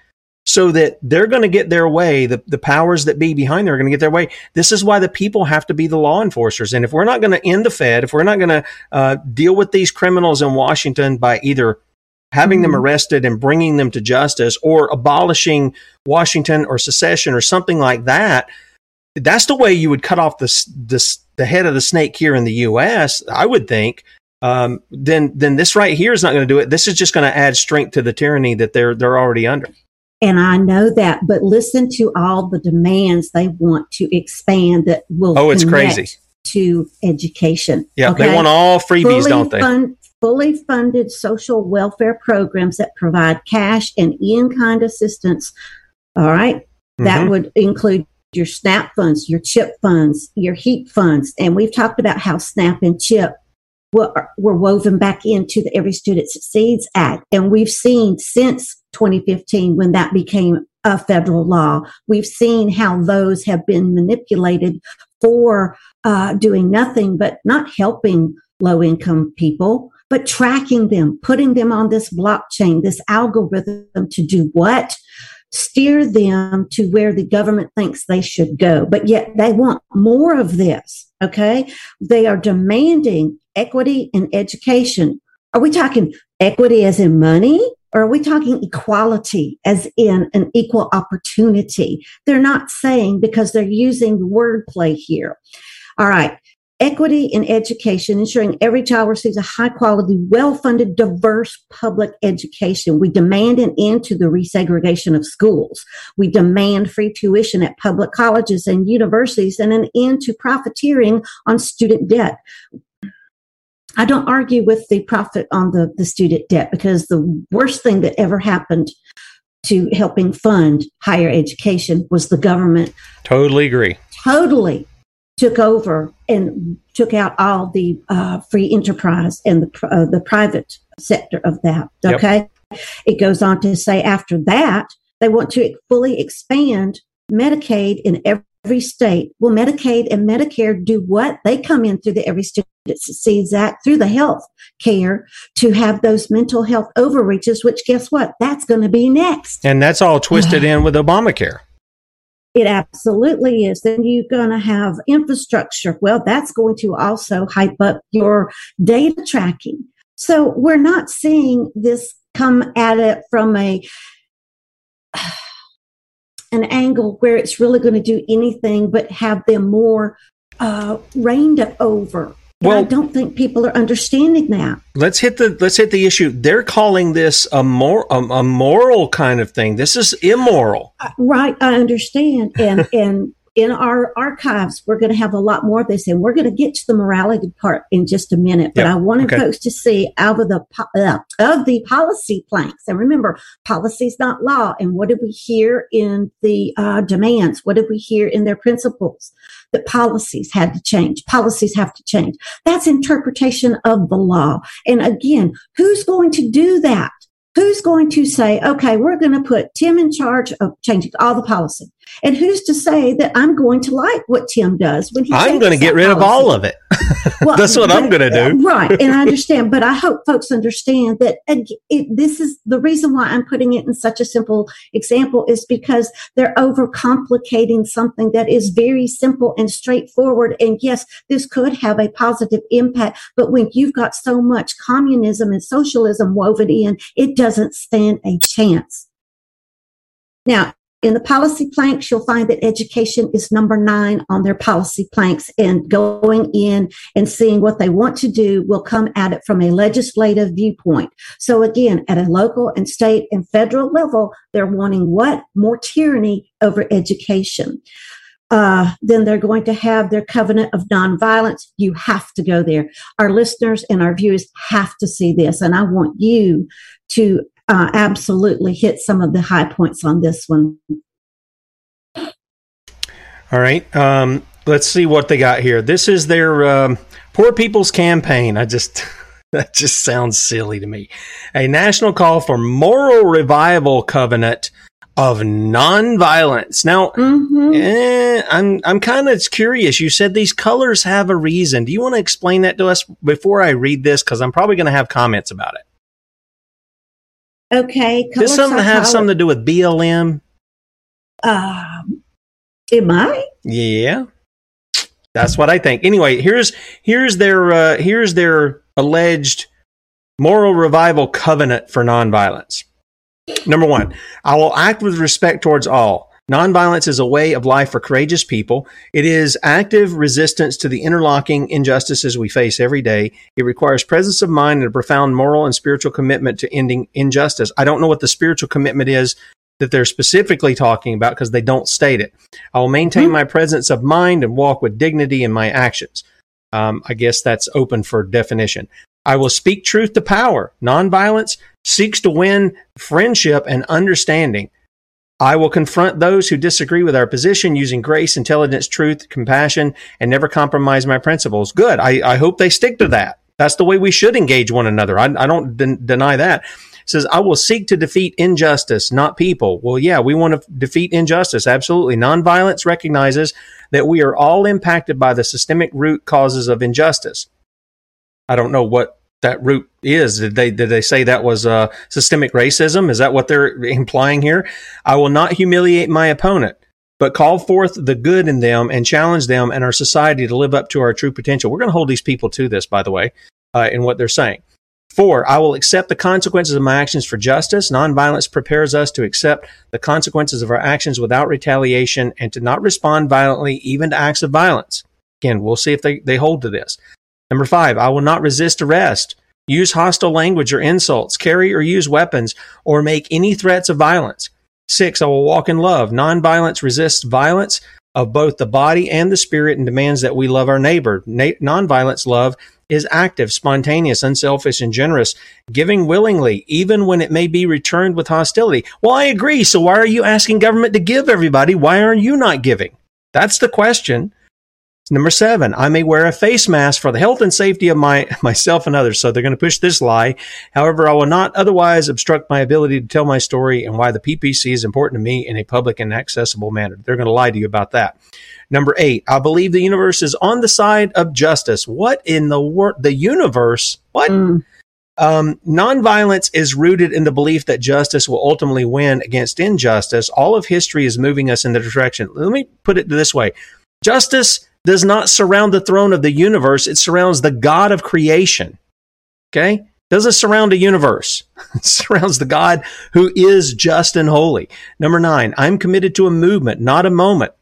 so that they're going to get their way the, the powers that be behind there are going to get their way this is why the people have to be the law enforcers and if we're not going to end the fed if we're not going to uh, deal with these criminals in washington by either having them arrested and bringing them to justice or abolishing Washington or secession or something like that. That's the way you would cut off the, the, the head of the snake here in the U.S., I would think. Um, then, then this right here is not going to do it. This is just going to add strength to the tyranny that they're, they're already under. And I know that, but listen to all the demands they want to expand that will Oh, it's crazy. to education. Yeah, they want all freebies, Fully don't they? fund- fully funded social welfare programs that provide cash and in-kind assistance. All right? That Mhm. would include your SNAP funds, your CHIP funds, your HEAP funds. And we've talked about how SNAP and CHIP were, were woven back into the Every Student Succeeds Act. And we've seen since 2015 when that became a federal law, we've seen how those have been manipulated for uh, doing nothing but not helping low income people, but tracking them, putting them on this blockchain, this algorithm to do what? Steer them to where the government thinks they should go. But yet they want more of this. Okay. They are demanding equity in education. Are we talking equity as in money? Or are we talking equality as in an equal opportunity? They're not saying because they're using wordplay here. All right. equity in education, ensuring every child receives a high quality, well funded, diverse public education. We demand an end to the resegregation of schools. We demand free tuition at public colleges and universities and an end to profiteering on student debt. I don't argue with the profit on the, the student debt because the worst thing that ever happened to helping fund higher education was the government Totally agree. totally took over and took out all the uh, free enterprise and the uh, the private sector of that. Yep. Okay, it goes on to say after that they want to fully expand Medicaid in every state. Well, Medicaid and Medicare do what? They come in through the Every Student that Succeeds Act through the health care to have those mental health overreaches. Which guess what? That's going to be next. And that's all twisted in with Obamacare. It absolutely is. Then you're going to have infrastructure. Well, that's going to also hype up your data tracking. So we're not seeing this come at it from a an angle where it's really going to do anything but have them more uh, reigned over. And I don't think people are understanding that. Let's hit the let's hit the issue. They're calling this a more a, a moral kind of thing. This is immoral. Right, I understand. And *laughs* and in our archives, we're going to have a lot more of this, and we're going to get to the morality part in just a minute. But I wanted okay. folks to see out of the uh, of the policy planks, and remember, policy is not law. And what did we hear in the uh, demands? What did we hear in their principles? That policies had to change. Policies have to change. That's interpretation of the law. And again, who's going to do that? Who's going to say, okay, we're going to put Tim in charge of changing all the policy? And who's to say that I'm going to like what Tim does when he I'm going to get rid of all of it. *laughs* Well, That's what I'm going to do. Uh, right. And I *laughs* understand, but I hope folks understand that ag- it, this is the reason why I'm putting it in such a simple example is because they're overcomplicating something that is very simple and straightforward. And yes, this could have a positive impact, but when you've got so much communism and socialism woven in, it doesn't stand a chance. Now, in the policy planks, you'll find that education is number nine on their policy planks and going in and seeing what they want to do will come at it from a legislative viewpoint. So again, at a local and state and federal level, they're wanting what? More tyranny over education. Uh, then they're going to have their covenant of nonviolence. You have to go there. Our listeners and our viewers have to see this. And I want you to uh, absolutely hit some of the high points on this one. All right. Um, let's see what they got here. This is their um, Poor People's Campaign. I just *laughs* that just sounds silly to me. A national call for moral revival covenant of nonviolence. Now, eh, I'm I'm kind of curious. You said these colors have a reason. Do you want to explain that to us before I read this? Because I'm probably going to have comments about it. Okay. Does something have something to do with BLM? Um, it might. Yeah. That's what I think. Anyway, here's here's their uh, here's their alleged moral revival covenant for nonviolence. Number one, I will act with respect towards all. Nonviolence is a way of life for courageous people. It is active resistance to the interlocking injustices we face every day. It requires presence of mind and a profound moral and spiritual commitment to ending injustice. I don't know what the spiritual commitment is that they're specifically talking about because they don't state it. I will maintain my presence of mind and walk with dignity in my actions. Um, I guess that's open for definition. I will speak truth to power. Nonviolence seeks to win friendship and understanding. I will confront those who disagree with our position using grace, intelligence, truth, compassion, and never compromise my principles. Good. I, I hope they stick to that. That's the way we should engage one another. I, I don't den- deny that. It says, I will seek to defeat injustice, not people. Well, yeah, we want to defeat injustice. Absolutely. Nonviolence recognizes that we are all impacted by the systemic root causes of injustice. I don't know what that root is. Did they did they say that was uh, systemic racism? Is that what they're *laughs* implying here? I will not humiliate my opponent, but call forth the good in them and challenge them and our society to live up to our true potential. We're going to hold these people to this, by the way, uh, in what they're saying. Four, I will accept the consequences of my actions for justice. Nonviolence prepares us to accept the consequences of our actions without retaliation and to not respond violently, even to acts of violence. Again, we'll see if they, they hold to this. Number five, I will not resist arrest, use hostile language or insults, carry or use weapons, or make any threats of violence. Six, I will walk in love. Nonviolence resists violence of both the body and the spirit and demands that we love our neighbor. Na- nonviolence love is active, spontaneous, unselfish, and generous, giving willingly, even when it may be returned with hostility. Well, I agree. So why are you asking government to give everybody? Why are you not giving? That's the question. Number seven, I may wear a face mask for the health and safety of my *laughs* myself and others. So they're going to push this lie. However, I will not otherwise obstruct my ability to tell my story and why the PPC is important to me in a public and accessible manner. They're going to lie to you about that. Number eight, I believe the universe is on the side of justice. What in the world? The universe? What? Um, nonviolence is rooted in the belief that justice will ultimately win against injustice. All of history is moving us in the direction. Let me put it this way justice does not surround the throne of the universe, it surrounds the God of creation. Okay? Doesn't surround a universe. *laughs* It surrounds the God who is just and holy. Number nine, I'm committed to a movement, not a moment.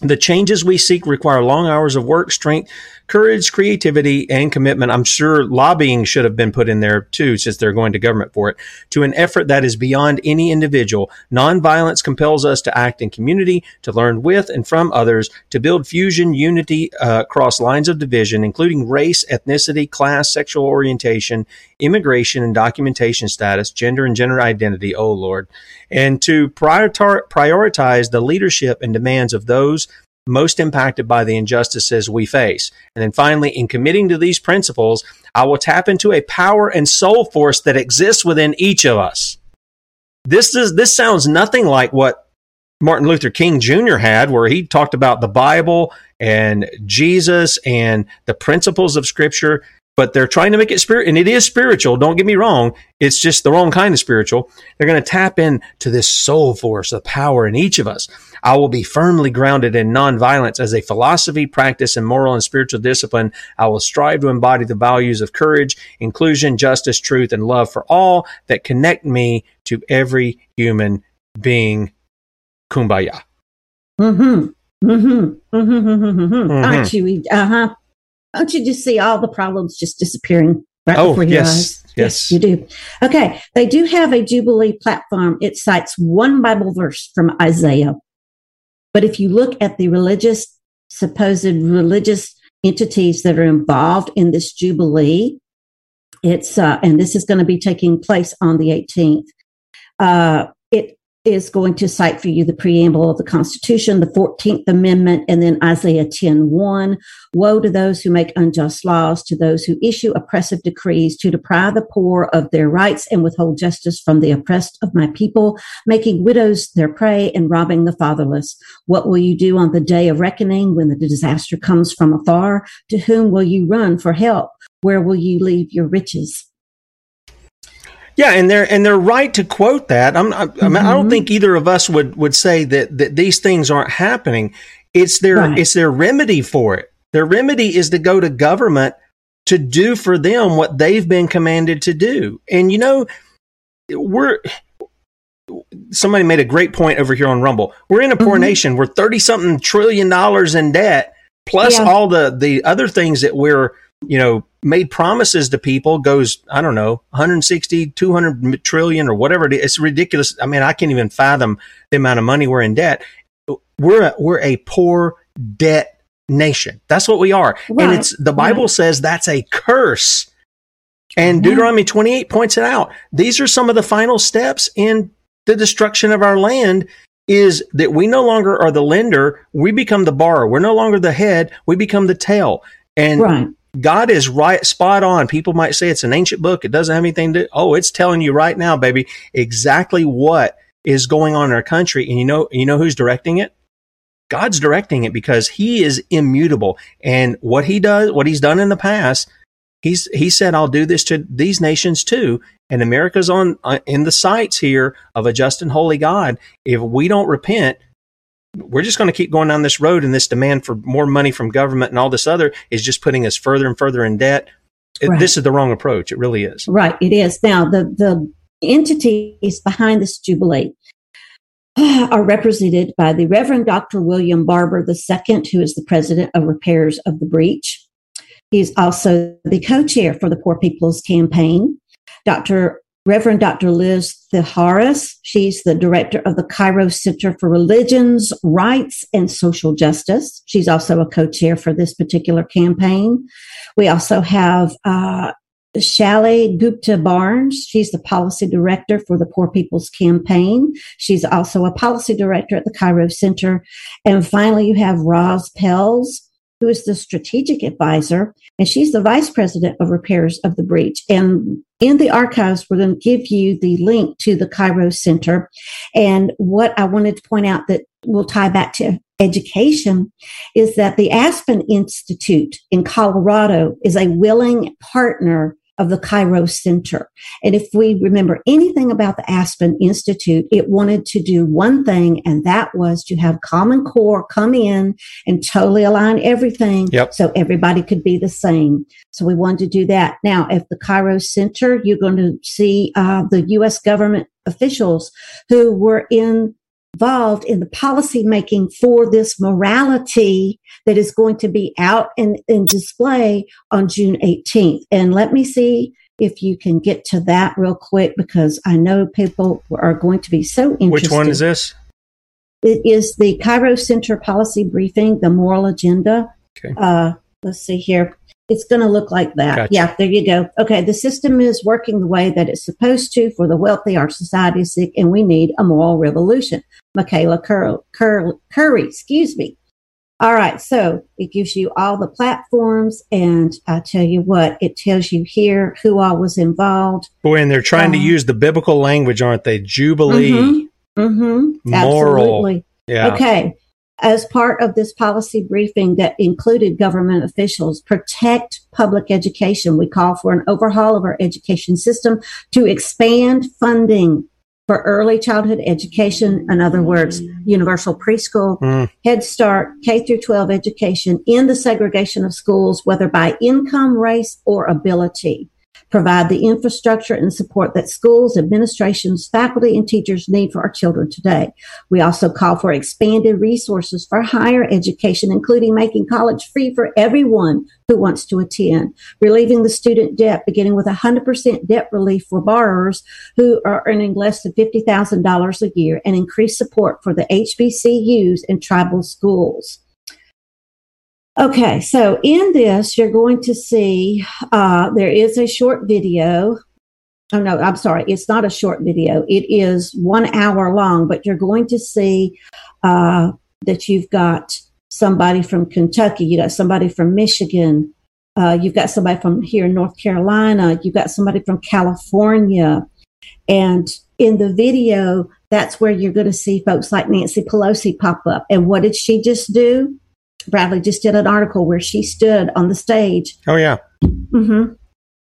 The changes we seek require long hours of work, strength, courage, creativity, and commitment. I'm sure lobbying should have been put in there too, since they're going to government for it, to an effort that is beyond any individual. Nonviolence compels us to act in community, to learn with and from others, to build fusion, unity uh, across lines of division, including race, ethnicity, class, sexual orientation, immigration and documentation status, gender and gender identity. Oh Lord. And to prioritize the leadership and demands of those most impacted by the injustices we face. And then finally, in committing to these principles, I will tap into a power and soul force that exists within each of us. This is this sounds nothing like what Martin Luther King Jr. had, where he talked about the Bible and Jesus and the principles of Scripture but they're trying to make it spirit and it is spiritual don't get me wrong it's just the wrong kind of spiritual they're going to tap into this soul force the power in each of us i will be firmly grounded in nonviolence as a philosophy practice and moral and spiritual discipline i will strive to embody the values of courage inclusion justice truth and love for all that connect me to every human being kumbaya mm-hmm mm-hmm mm-hmm, mm-hmm. aren't you uh-huh don't you just see all the problems just disappearing right oh, before your yes, eyes? Yes, you do. Okay, they do have a Jubilee platform. It cites one Bible verse from Isaiah. But if you look at the religious, supposed religious entities that are involved in this Jubilee, it's, uh, and this is going to be taking place on the 18th. Uh, it is going to cite for you the preamble of the Constitution, the 14th Amendment, and then Isaiah 10 1. Woe to those who make unjust laws, to those who issue oppressive decrees, to deprive the poor of their rights and withhold justice from the oppressed of my people, making widows their prey and robbing the fatherless. What will you do on the day of reckoning when the disaster comes from afar? To whom will you run for help? Where will you leave your riches? Yeah, and they're and they're right to quote that. I'm, I, mm-hmm. I, mean, I don't think either of us would would say that that these things aren't happening. It's their right. it's their remedy for it. Their remedy is to go to government to do for them what they've been commanded to do. And you know, we're somebody made a great point over here on Rumble. We're in a poor mm-hmm. nation. We're 30 something trillion dollars in debt plus yeah. all the the other things that we're you know, made promises to people goes, I don't know, 160, 200 trillion or whatever it is. It's ridiculous. I mean, I can't even fathom the amount of money we're in debt. We're a, we're a poor debt nation. That's what we are. Right. And it's the Bible right. says that's a curse. And mm-hmm. Deuteronomy 28 points it out. These are some of the final steps in the destruction of our land is that we no longer are the lender. We become the borrower. We're no longer the head. We become the tail. And right. God is right, spot on. People might say it's an ancient book. It doesn't have anything to, oh, it's telling you right now, baby, exactly what is going on in our country. And you know, you know who's directing it? God's directing it because he is immutable. And what he does, what he's done in the past, he's, he said, I'll do this to these nations too. And America's on, uh, in the sights here of a just and holy God. If we don't repent, we're just going to keep going down this road and this demand for more money from government and all this other is just putting us further and further in debt. Right. This is the wrong approach. It really is. Right. It is. Now, the, the entities behind this Jubilee, *sighs* are represented by the Reverend Dr. William Barber II, who is the president of Repairs of the Breach. He's also the co chair for the Poor People's Campaign. Dr. Reverend Dr. Liz Theoharis, she's the director of the Kairos Center for Religions, Rights, and Social Justice. She's also a co chair for this particular campaign. We also have uh, Shailly Gupta Barnes. She's the policy director for the Poor People's Campaign. She's also a policy director at the Kairos Center. And finally, you have Roz Pelles, who is the strategic advisor, and she's the vice president of repairs of the breach. And in the archives, we're going to give you the link to the Kairos Center. And what I wanted to point out that will tie back to education is that the Aspen Institute in Colorado is a willing partner of the Kairos Center. And if we remember anything about the Aspen Institute, it wanted to do one thing, and that was to have Common Core come in and totally align everything Yep. so everybody could be the same. So we wanted to do that. Now, at the Kairos Center, you're going to see uh, the U.S. government officials who were in involved in the policy making for this morality that is going to be out in, in display on June 18th. And let me see if you can get to that real quick because I know people are going to be so interested. Which one is this? It is the Kairos Center Policy Briefing, the Moral Agenda. Okay. Uh, let's see here. It's going to look like that. Gotcha. Yeah, there you go. Okay, the system is working the way that it's supposed to for the wealthy. Our society is sick, and we need a moral revolution. Michaela Cur- Cur- Curry, excuse me. All right, so it gives you all the platforms, and I tell you what, it tells you here who all was involved. Boy, and they're trying to Um, use the biblical language, aren't they? Jubilee, Mm-hmm. moral. Absolutely. Yeah. Okay. As part of this policy briefing that included government officials, protect public education. We call for an overhaul of our education system to expand funding for early childhood education. In other words, universal preschool, Mm. Head Start, K through 12 education in the segregation of schools, whether by income, race, or ability. Provide the infrastructure and support that schools, administrations, faculty, and teachers need for our children today. We also call for expanded resources for higher education, including making college free for everyone who wants to attend, relieving the student debt, beginning with 100% debt relief for borrowers who are earning less than $50,000 a year, and increased support for the HBCUs and tribal schools. Okay, so in this, you're going to see uh, there is a short video. Oh, no, I'm sorry. It's not a short video. It is one hour long, but you're going to see uh, that you've got somebody from Kentucky, you got somebody from Michigan, uh, you've got somebody from here in North Carolina, you've got somebody from California. And in the video, that's where you're going to see folks like Nancy Pelosi pop up. And what did she just do? Bradley just did an article where she stood on the stage. Oh yeah, hmm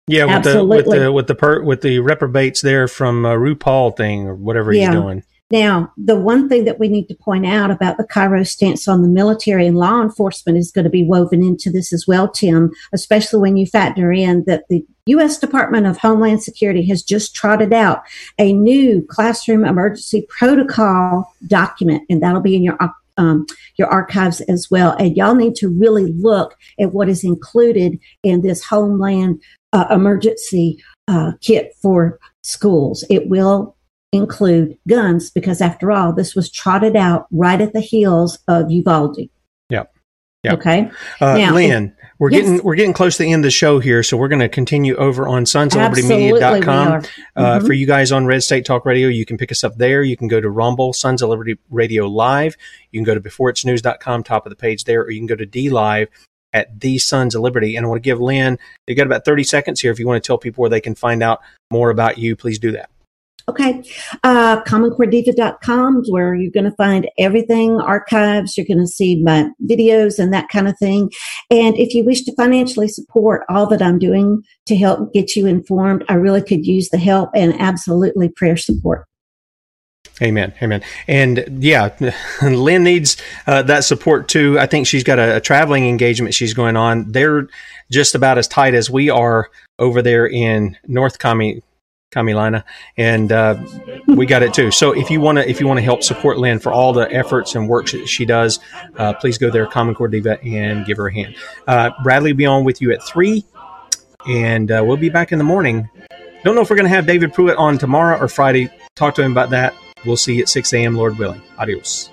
yeah. With Absolutely. the with the with the per, with the reprobates there from uh, RuPaul thing or whatever he's doing. Now, the one thing that we need to point out about the Kairos stance on the military and law enforcement is going to be woven into this as well, Tim, especially when you factor in that the U.S. Department of Homeland Security has just trotted out a new classroom emergency protocol document, and that'll be in your um, your archives as well. And y'all need to really look at what is included in this Homeland uh, emergency uh, kit for schools. It will include guns because, after all, this was trotted out right at the heels of Uvalde. Yep. Yep. Okay. Uh, Now, Lynne, we're Yes. getting we're getting close to the end of the show here, so we're going to continue over on Absolutely we sonsoflibertymedia.com. are. Uh, Mhm. For you guys on Red State Talk Radio, you can pick us up there. You can go to Rumble, Sons of Liberty Radio Live. You can go to beforeitsnews.com, top of the page there, or you can go to DLive at the Sons of Liberty. And I want to give Lynne, you got about 30 seconds here. If you want to tell people where they can find out more about you, please do that. Okay. Uh, CommonCoreDiva.com is where you're going to find everything, archives. You're going to see my videos and that kind of thing. And if you wish to financially support all that I'm doing to help get you informed, I really could use the help and absolutely prayer support. Amen. Amen. And yeah, *laughs* Lynne needs uh, that support too. I think she's got a, a traveling engagement she's going on. They're just about as tight as we are over there in North County, Kamilana, and uh, we got it too. So if you want to, if you want to help support Lynne for all the efforts and work that she does, uh, please go there, Common Core Diva, and give her a hand. Uh, Bradley will be on with you at three, and uh, we'll be back in the morning. Don't know if we're going to have David Pruitt on tomorrow or Friday. Talk to him about that. We'll see you at 6 a.m., Lord willing. Adios.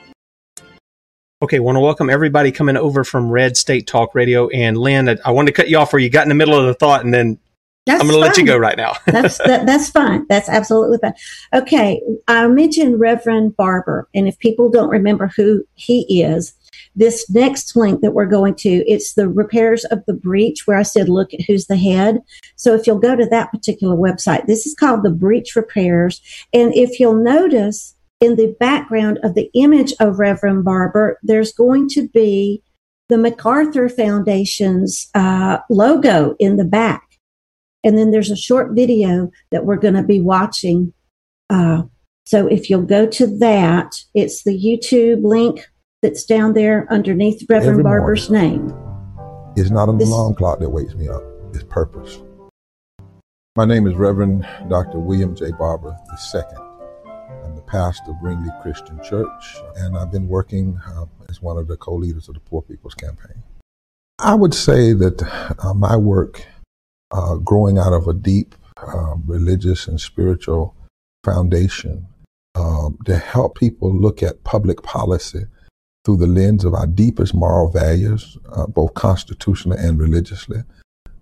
Okay, want to welcome everybody coming over from Red State Talk Radio. And Lynne, I wanted to cut you off where you got in the middle of the thought, and then That's I'm going to let you go right now. *laughs* that's that, that's fine. That's absolutely fine. Okay, I mentioned Reverend Barber, and if people don't remember who he is, this next link that we're going to, it's the repairs of the breach, where I said, look at who's the head. So if you'll go to that particular website, this is called the breach repairs, and if you'll notice in the background of the image of Reverend Barber, there's going to be the MacArthur Foundation's uh, logo in the back. And then there's a short video that we're going to be watching. Uh, so if you'll go to that, it's the YouTube link that's down there underneath Reverend Every Barber's name. It's not an This- alarm clock that wakes me up. It's purpose. My name is Reverend Dr. William J. Barber II. I'm the pastor of Greenleaf Christian Church, and I've been working uh, as one of the co-leaders of the Poor People's Campaign. I would say that uh, my work, uh, growing out of a deep um, religious and spiritual foundation, um, to help people look at public policy through the lens of our deepest moral values, uh, both constitutionally and religiously.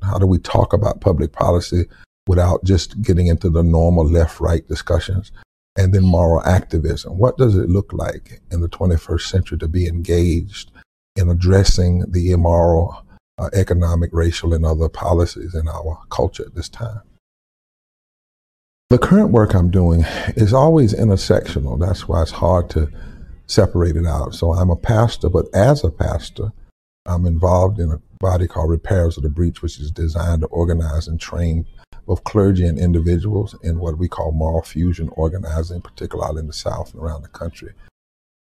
How do we talk about public policy without just getting into the normal left right discussions? And then moral activism. What does it look like in the 21st century to be engaged in addressing the immoral uh, economic, racial, and other policies in our culture at this time? The current work I'm doing is always intersectional. That's why it's hard to separate it out. So I'm a pastor, but as a pastor, I'm involved in a body called Repairers of the Breach, which is designed to organize and train both clergy and individuals in what we call moral fusion organizing, particularly in the South and around the country.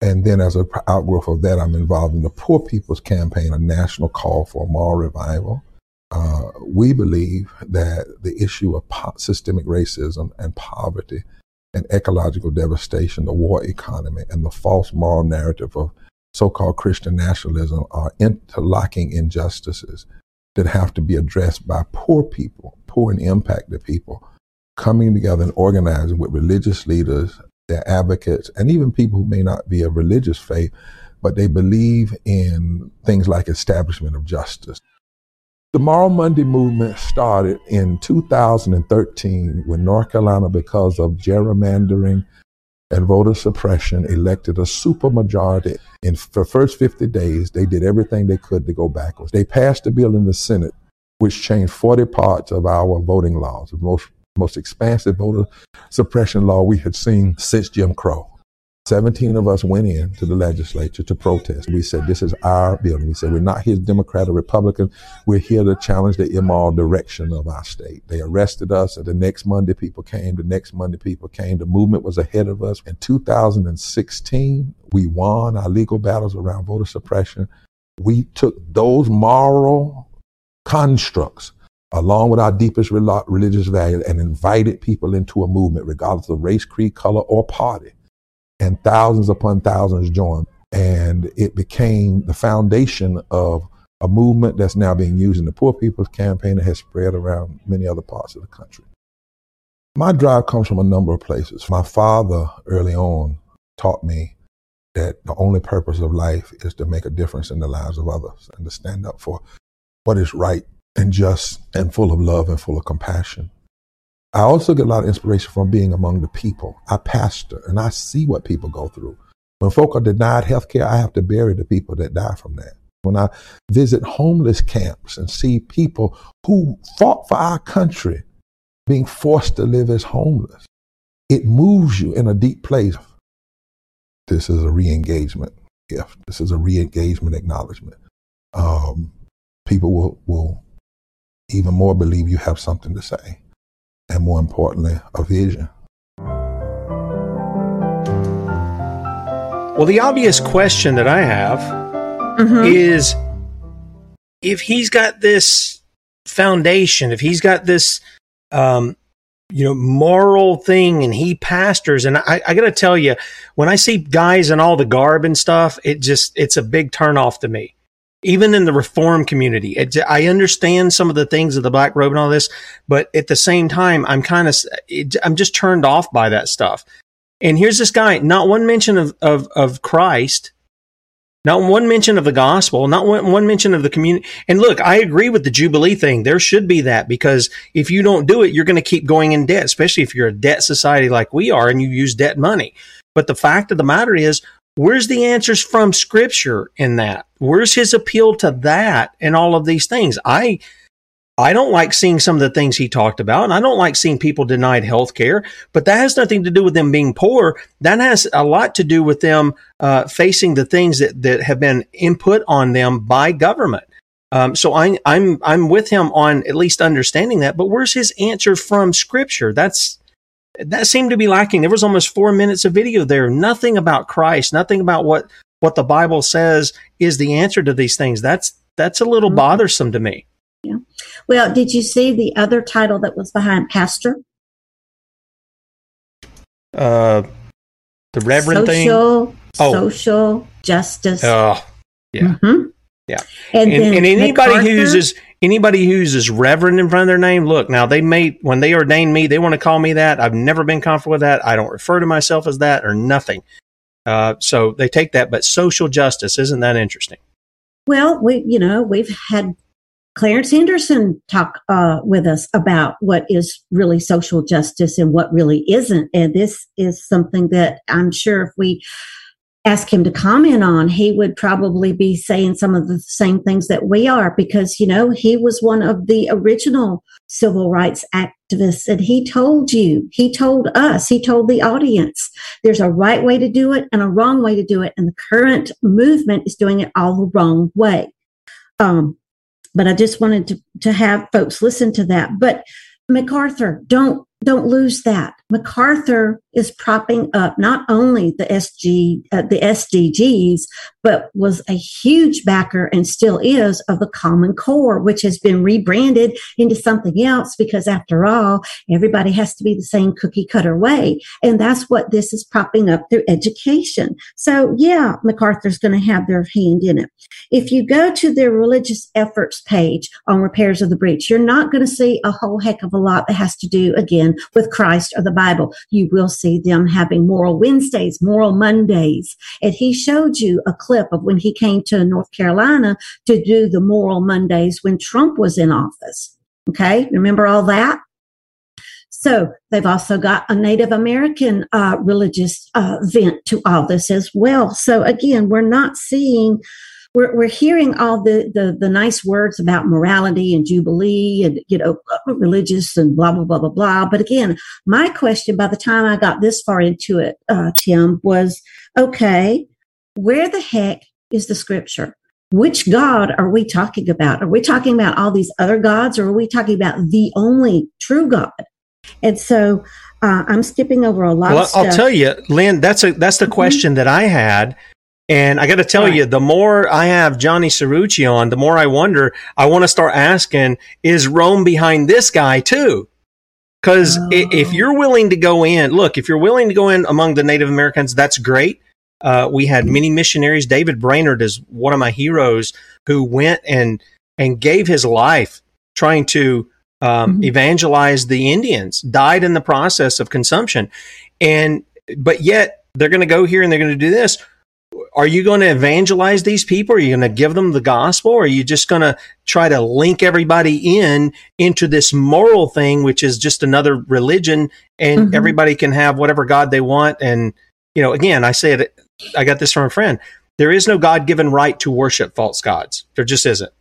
And then as an outgrowth of that, I'm involved in the Poor People's Campaign, a national call for a moral revival. Uh, we believe that the issue of po- systemic racism and poverty and ecological devastation, the war economy, and the false moral narrative of so-called Christian nationalism are interlocking injustices that have to be addressed by poor people, poor and impacted people, coming together and organizing with religious leaders, their advocates, and even people who may not be of religious faith, but they believe in things like establishment of justice. The Moral Monday movement started in 2013 when North Carolina, because of gerrymandering and voter suppression, elected a supermajority. In the first 50 days, they did everything they could to go backwards. They passed a bill in the Senate which changed 40 parts of our voting laws, the most, most expansive voter suppression law we had seen since Jim Crow. 17 of us went in to the legislature to protest. We said, this is our building. We said, we're not here Democrat or Republican. We're here to challenge the immoral direction of our state. They arrested us and the next Monday people came. The next Monday people came. The movement was ahead of us. In 2016, we won our legal battles around voter suppression. We took those moral constructs along with our deepest rel- religious values and invited people into a movement regardless of race, creed, color, or party and thousands upon thousands joined. And it became the foundation of a movement that's now being used in the Poor People's Campaign that has spread around many other parts of the country. My drive comes from a number of places. My father, early on, taught me that the only purpose of life is to make a difference in the lives of others and to stand up for what is right and just and full of love and full of compassion. I also get a lot of inspiration from being among the people. I pastor and I see what people go through. When folk are denied health care, I have to bury the people that die from that. When I visit homeless camps and see people who fought for our country being forced to live as homeless, it moves you in a deep place. This is a re engagement gift. This is a re engagement acknowledgement. Um, people will, will even more believe you have something to say and more importantly, a vision. Well, the obvious question that I have is if he's got this foundation, if he's got this um, you know, moral thing and he pastors. And I, I got to tell you, when I see guys in all the garb and stuff, it just, it's a big turnoff to me. Even in the reform community, it, I understand some of the things of the black robe and all this, but at the same time, I'm kind of, I'm just turned off by that stuff. And here's this guy, not one mention of, of, of Christ, not one mention of the gospel, not one, one mention of the community. And look, I agree with the Jubilee thing. There should be that because if you don't do it, you're going to keep going in debt, especially if you're a debt society like we are and you use debt money. But the fact of the matter is, where's the answers from scripture in that? Where's his appeal to that and all of these things? I, I don't like seeing some of the things he talked about, and I don't like seeing people denied health care, but that has nothing to do with them being poor. That has a lot to do with them uh, facing the things that, that have been input on them by government. Um, so I, I'm I'm with him on at least understanding that. But where's his answer from Scripture? That's that seemed to be lacking. There was almost four minutes of video there. Nothing about Christ. Nothing about what what the Bible says is the answer to these things. That's that's a little mm-hmm. bothersome to me. Yeah. Well, did you see the other title that was behind Pastor? Uh, the Reverend social, thing. Oh. Social justice. Oh, yeah. Mm-hmm. Yeah. And, and, and anybody MacArthur, who uses anybody who uses Reverend in front of their name, look, now they may when they ordain me, they want to call me that. I've never been comfortable with that. I don't refer to myself as that or nothing. Uh, so they take that, but social justice isn't that interesting? Well, we you know we've had Clarence Anderson talk uh, with us about what is really social justice and what really isn't. And this is something that I'm sure if we ask him to comment on, he would probably be saying some of the same things that we are because, you know, he was one of the original civil rights activists and he told you, he told us, he told the audience, there's a right way to do it and a wrong way to do it. And the current movement is doing it all the wrong way. Um, but I just wanted to, to have folks listen to that. But MacArthur, don't don't lose that. MacArthur is propping up not only the SG, uh, the SDGs, but was a huge backer and still is of the Common Core, which has been rebranded into something else because after all, everybody has to be the same cookie cutter way. And that's what this is propping up through education. So yeah, MacArthur's going to have their hand in it. If you go to their religious efforts page on Repairers of the Breach, you're not going to see a whole heck of a lot that has to do again with Christ or the Bible. You will see them having moral Wednesdays, moral Mondays. And he showed you a clip of when he came to North Carolina to do the moral Mondays when Trump was in office. Okay. Remember all that? So they've also got a Native American uh, religious uh, vent to all this as well. So again, we're not seeing we're, we're hearing all the, the, the nice words about morality and jubilee and you know religious and blah blah blah blah blah. But again my question by the time i got this far into it uh, tim was okay where the heck is the scripture? Which god are we talking about? Are we talking about all these other gods or are we talking about the only true god? And so uh, i'm skipping over a lot well, i'll tell you Lynne that's a that's the mm-hmm. question that i had and I got to tell right. you, the more I have Johnny Cirucci on, the more I wonder, I want to start asking, is Rome behind this guy too? Because oh. if you're willing to go in, look, if you're willing to go in among the Native Americans, that's great. Uh, we had many missionaries. David Brainerd is one of my heroes who went and and gave his life trying to um, mm-hmm. evangelize the Indians. Died in the process of consumption, and but yet they're going to go here and they're going to do this are you going to evangelize these people? Are you going to give them the gospel? Or are you just going to try to link everybody in into this moral thing, which is just another religion and mm-hmm. everybody can have whatever God they want? And, you know, again, I say it, I got this from a friend. There is no God given right to worship false gods. There just isn't.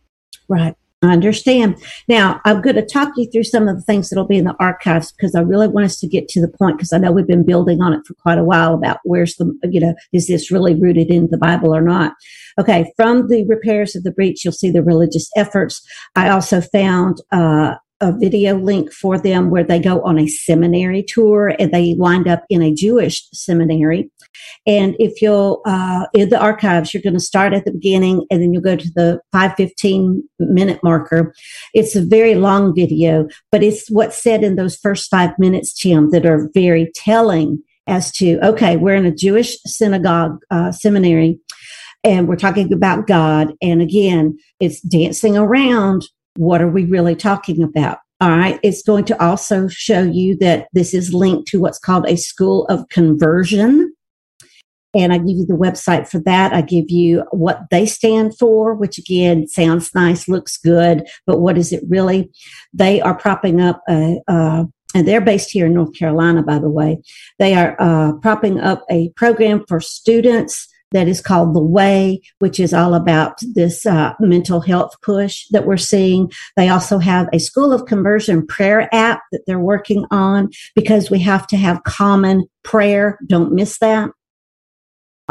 Right. I understand. Now, I'm going to talk you through some of the things that'll be in the archives because I really want us to get to the point because I know we've been building on it for quite a while about where's the, you know, is this really rooted in the Bible or not? Okay. From the Repairers of the Breach, you'll see the religious efforts. I also found, uh, a video link for them where they go on a seminary tour and they wind up in a Jewish seminary. And if you'll, uh, in the archives, you're going to start at the beginning and then you'll go to the 515 minute marker. It's a very long video, but it's what's said in those first five minutes, Tim, that are very telling as to, okay, we're in a Jewish synagogue, uh, seminary and we're talking about God. And again, it's dancing around. What are we really talking about? All right. It's going to also show you that this is linked to what's called a school of conversion. And I give you the website for that. I give you what they stand for, which again sounds nice, looks good, but what is it really? They are propping up a, uh, and they're based here in North Carolina, by the way. They are uh, propping up a program for students that is called The Way, which is all about this uh, mental health push that we're seeing. They also have a School of Conversion prayer app that they're working on because we have to have common prayer. Don't miss that.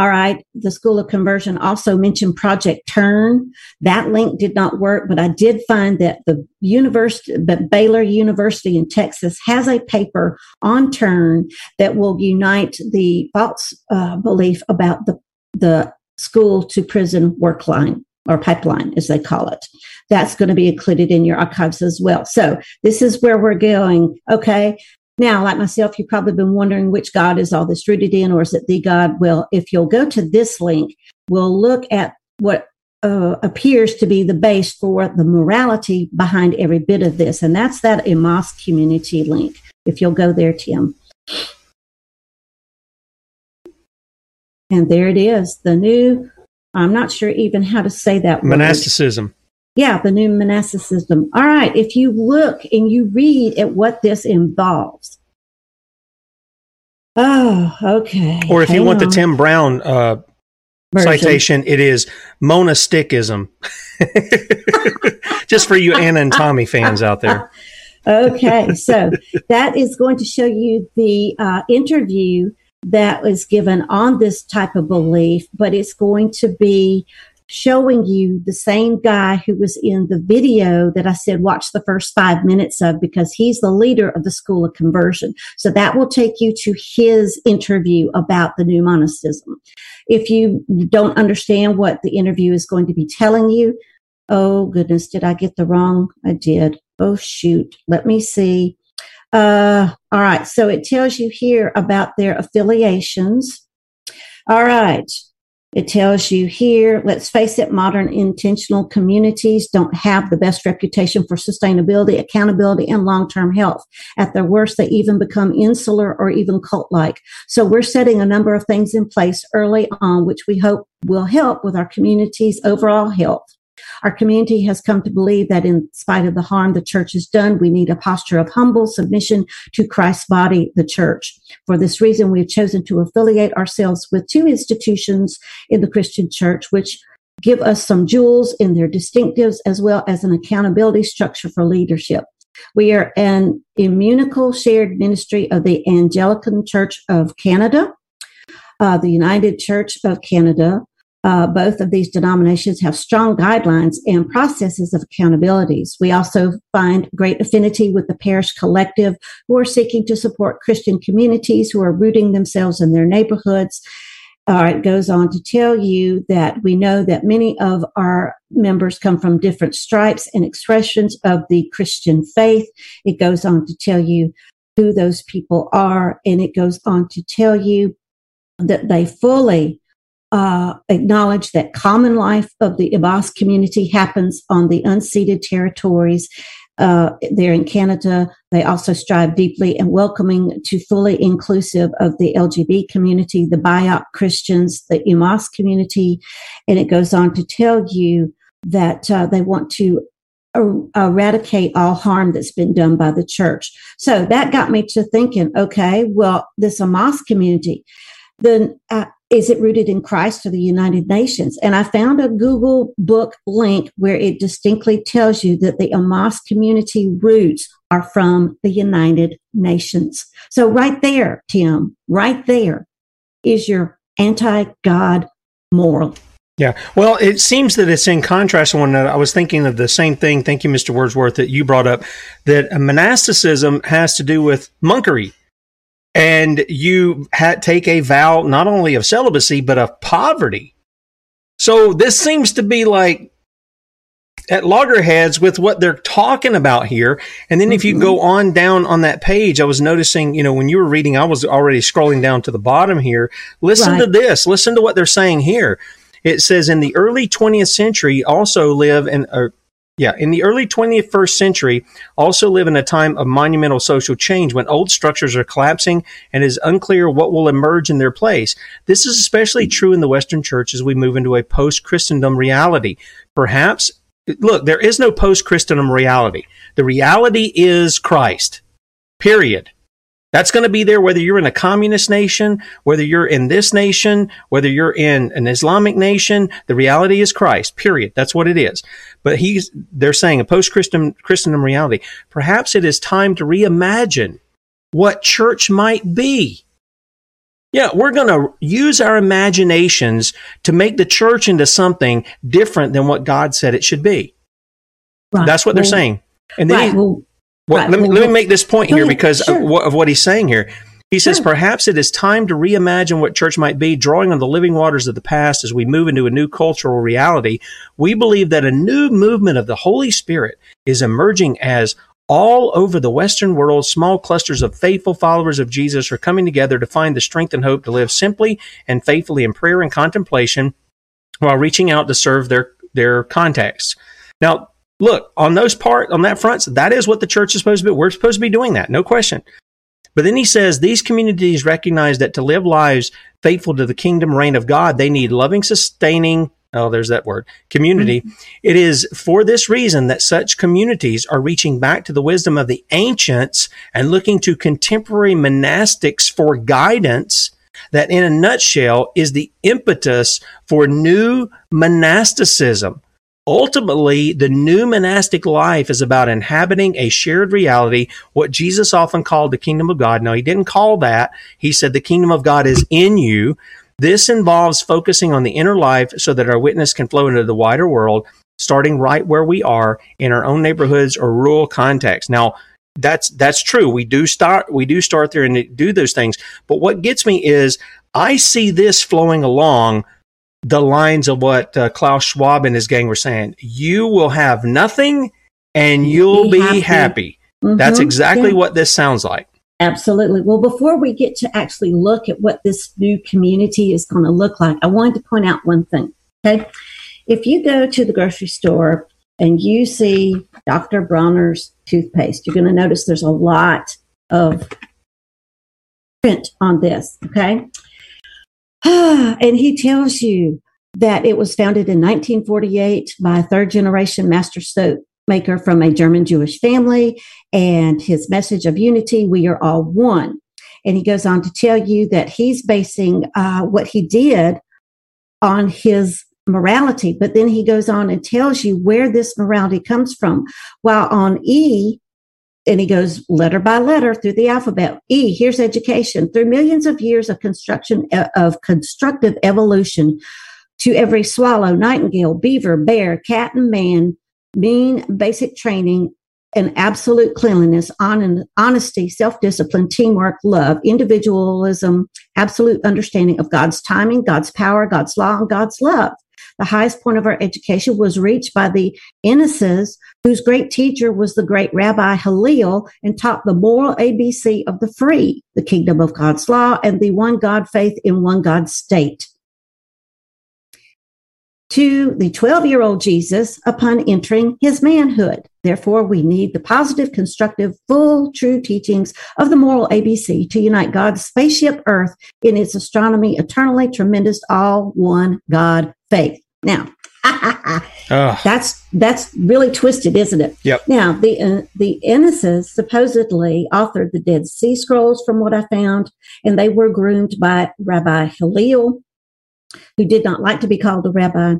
All right. The School of Conversion also mentioned Project Turn. That link did not work, but I did find that the university, but Baylor University in Texas has a paper on Turn that will unite the false uh, belief about the the school to prison work line or pipeline, as they call it. That's going to be included in your archives as well. So this is where we're going. Okay. Now, like myself, you've probably been wondering which God is all this rooted in, or is it the God? Well, if you'll go to this link, we'll look at what uh, appears to be the base for the morality behind every bit of this. And that's that Emmaus community link. If you'll go there, Tim. And there it is, the new, I'm not sure even how to say that word. Monasticism. Word. Yeah, the new monasticism. All right, if you look and you read at what this involves. Oh, okay. Or if Hang you want on. the Tim Brown uh, citation, it is monasticism. *laughs* Just for you Anna and Tommy fans out there. *laughs* okay, so that is going to show you the uh, interview that was given on this type of belief, but it's going to be showing you the same guy who was in the video that I said watch the first five minutes of because he's the leader of the School of Conversion. So that will take you to his interview about the new monasticism. If you don't understand what the interview is going to be telling you, oh goodness, did I get the wrong? I did. Oh shoot. Let me see. Uh, all right. So it tells you here about their affiliations. All right. It tells you here, let's face it, modern intentional communities don't have the best reputation for sustainability, accountability, and long term health. At their worst, they even become insular or even cult like. So we're setting a number of things in place early on, which we hope will help with our community's overall health. Our community has come to believe that in spite of the harm the church has done, we need a posture of humble submission to Christ's body, the church. For this reason, we have chosen to affiliate ourselves with two institutions in the Christian church, which give us some jewels in their distinctives as well as an accountability structure for leadership. We are an ecumenical shared ministry of the Anglican Church of Canada, uh, the United Church of Canada, uh, both of these denominations have strong guidelines and processes of accountabilities. We also find great affinity with the parish collective who are seeking to support Christian communities who are rooting themselves in their neighborhoods. It goes on to tell you that we know that many of our members come from different stripes and expressions of the Christian faith. It goes on to tell you who those people are, and it goes on to tell you that they fully uh, acknowledge that common life of the Emmaus community happens on the unceded territories. Uh, there in Canada, they also strive deeply and welcoming to fully inclusive of the LGBT community, the BIPOC Christians, the Emmaus community, and it goes on to tell you that uh, they want to er- eradicate all harm that's been done by the church. So that got me to thinking, okay, well, this Emmaus community, then uh, is it rooted in Christ or the United Nations? And I found a Google book link where it distinctly tells you that the Emmaus community roots are from the United Nations. So right there, Tim, right there is your anti-God moral. Yeah. Well, it seems that it's in contrast to one another. I was thinking of the same thing. Thank you, Mr. Wordsworth, that you brought up that monasticism has to do with monkery. And you take a vow not only of celibacy, but of poverty. So this seems to be like at loggerheads with what they're talking about here. And then if you mm-hmm. go on down on that page, I was noticing, you know, when you were reading, I was already scrolling down to the bottom here. Listen to this. Listen to what they're saying here. It says in the early 20th century also live in or er, yeah, in the early 21st century, also live in a time of monumental social change when old structures are collapsing and it is unclear what will emerge in their place. This is especially true in the Western church as we move into a post Christendom reality. Perhaps, look, there is no post Christendom reality. The reality is Christ, period. That's going to be there whether you're in a communist nation, whether you're in this nation, whether you're in an Islamic nation. The reality is Christ, period. That's what it is. But he's, they're saying a post Christendom reality. Perhaps it is time to reimagine what church might be. Yeah, we're going to use our imaginations to make the church into something different than what God said it should be. Right. That's what they're Well, saying. And then right. he- Well, well, right. let, me, let me make this point go here ahead. because Sure. of, what, of what he's saying here. He says, perhaps it is time to reimagine what church might be, drawing on the living waters of the past as we move into a new cultural reality. We believe that a new movement of the Holy Spirit is emerging as all over the Western world, small clusters of faithful followers of Jesus are coming together to find the strength and hope to live simply and faithfully in prayer and contemplation while reaching out to serve their, their contacts. Now, look, on those part, on that front, that is what the church is supposed to be. We're supposed to be doing that. No question. But then he says these communities recognize that to live lives faithful to the kingdom reign of God, they need loving, sustaining, oh, there's that word, community. Mm-hmm. It is for this reason that such communities are reaching back to the wisdom of the ancients and looking to contemporary monastics for guidance. That in a nutshell is the impetus for new monasticism. Ultimately, the new monastic life is about inhabiting a shared reality, what Jesus often called the kingdom of God. Now, he didn't call that. He said the kingdom of God is in you. This involves focusing on the inner life so that our witness can flow into the wider world, starting right where we are in our own neighborhoods or rural context. Now, that's that's true. We do start we do start there and do those things. But what gets me is I see this flowing along the lines of what uh, Klaus Schwab and his gang were saying. You will have nothing and you'll Be happy. happy. That's Mhm. exactly Yeah. what this sounds like. Absolutely. Well, before we get to actually look at what this new community is going to look like, I wanted to point out one thing. Okay. If you go to the grocery store and you see Dr. Bronner's toothpaste, you're going to notice there's a lot of print on this. Okay. *sighs* and he tells you that it was founded in 1948 by a third generation master soap maker from a German Jewish family and his message of unity, we are all one. And he goes on to tell you that he's basing uh, what he did on his morality, but then he goes on and tells you where this morality comes from. While on E, and he goes letter by letter through the alphabet. E, here's education. Through millions of years of construction of constructive evolution, to every swallow, nightingale, beaver, bear, cat, and man, mean basic training and absolute cleanliness, on honesty, self-discipline, teamwork, love, individualism, absolute understanding of God's timing, God's power, God's law, and God's love. The highest point of our education was reached by the Essenes, whose great teacher was the great Rabbi Hillel and taught the moral ABC of the free, the kingdom of God's law, and the one God faith in one God state. To the 12 year old Jesus upon entering his manhood. Therefore, we need the positive, constructive, full, true teachings of the moral ABC to unite God's spaceship Earth in its astronomy, eternally tremendous, all one God faith. Now, *laughs* that's that's really twisted, isn't it? Yep. Now, the uh, the Essenes supposedly authored the Dead Sea Scrolls, from what I found, and they were groomed by Rabbi Hillel, who did not like to be called a rabbi.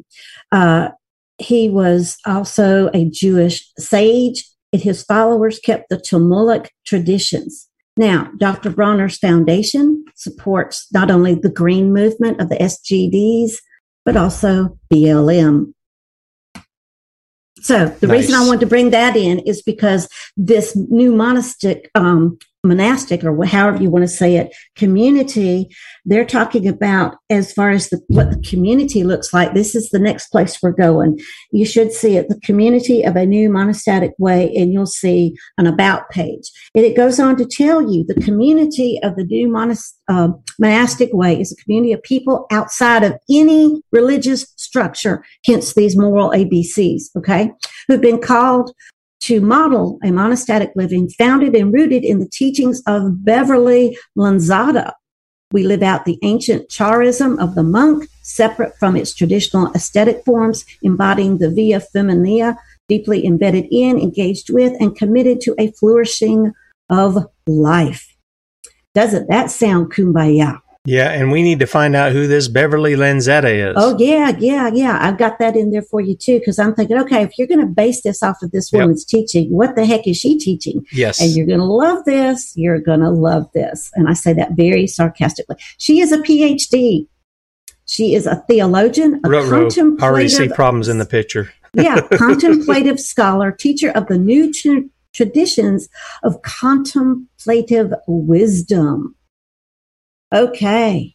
Uh, he was also a Jewish sage, and his followers kept the Talmudic traditions. Now, Dr. Bronner's foundation supports not only the green movement of the SGDs, but also BLM. So the reason I want to bring that in is because this new monastic, um, monastic or however you want to say it, community, they're talking about as far as the, what the community looks like. This is the next place we're going. You should see it, the community of a new monastic way, and you'll see an about page. And it goes on to tell you the community of the new uh, monastic way is a community of people outside of any religious structure, hence these moral ABCs, okay, who've been called to model a monastic living founded and rooted in the teachings of Beverly Lanzetta. We live out the ancient charism of the monk, separate from its traditional aesthetic forms, embodying the via feminina, deeply embedded in, engaged with, and committed to a flourishing of life. Doesn't that sound kumbaya? Yeah, and we need to find out who this Beverly Lanzetta is. Oh yeah, yeah, yeah. I've got that in there for you too, because I'm thinking, okay, if you're going to base this off of this Yep. woman's teaching, what the heck is she teaching? Yes. And you're going to love this. You're going to love this. And I say that very sarcastically. She is a PhD. She is a theologian, a Ruh-roh. I already see problems in the picture. *laughs* yeah, contemplative scholar, teacher of the new tr- traditions of contemplative wisdom. Okay.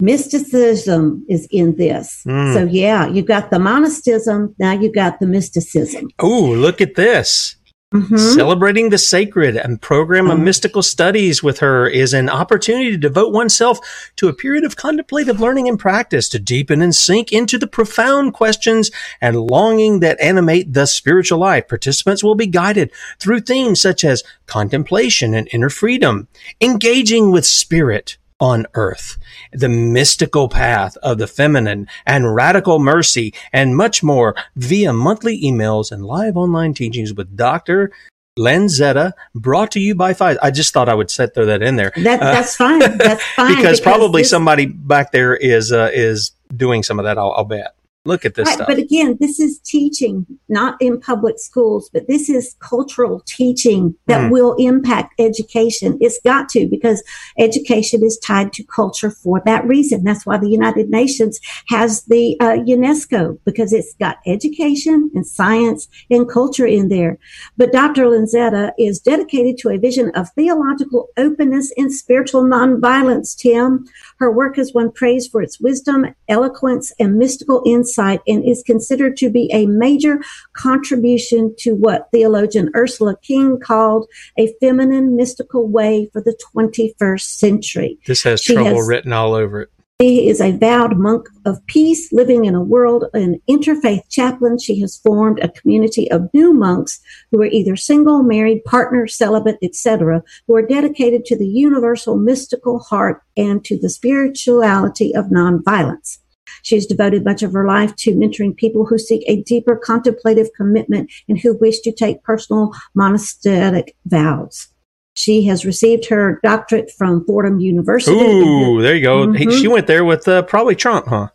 Mysticism is in this. Mm. So yeah, you've got the monasticism. Now you've got the mysticism. Oh, look at this. Mhm. Celebrating the sacred and program of mystical studies with her is an opportunity to devote oneself to a period of contemplative learning and practice to deepen and sink into the profound questions and longing that animate the spiritual life. Participants will be guided through themes such as contemplation and inner freedom, engaging with spirit, on earth, the mystical path of the feminine and radical mercy and much more via monthly emails and live online teachings with Dr. Lanzetta brought to you by Pfizer. I just thought I would set throw that in there. That, Uh, that's fine. That's *laughs* fine. because, probably this- somebody back there is uh, is doing some of that. I'll, I'll bet. Look at this Right, stuff. But again, this is teaching, not in public schools, but this is cultural teaching that Hmm. will impact education. It's got to because education is tied to culture for that reason. That's why the United Nations has the uh, UNESCO because it's got education and science and culture in there. But Dr. Lanzetta is dedicated to a vision of theological openness and spiritual nonviolence, Tim. Her work has won praise for its wisdom, eloquence, and mystical insight and is considered to be a major contribution to what theologian Ursula King called a feminine mystical way for the 21st century. this has She trouble has- written all over it. She is a vowed monk of peace living in a world, an interfaith chaplain. She has formed a community of new monks who are either single, married, partner, celibate, etc., who are dedicated to the universal mystical heart and to the spirituality of nonviolence. She has devoted much of her life to mentoring people who seek a deeper contemplative commitment and who wish to take personal monastic vows. She has received her doctorate from Fordham University. Ooh, there you go. He- Mhm. she went there with uh, probably Trump, huh?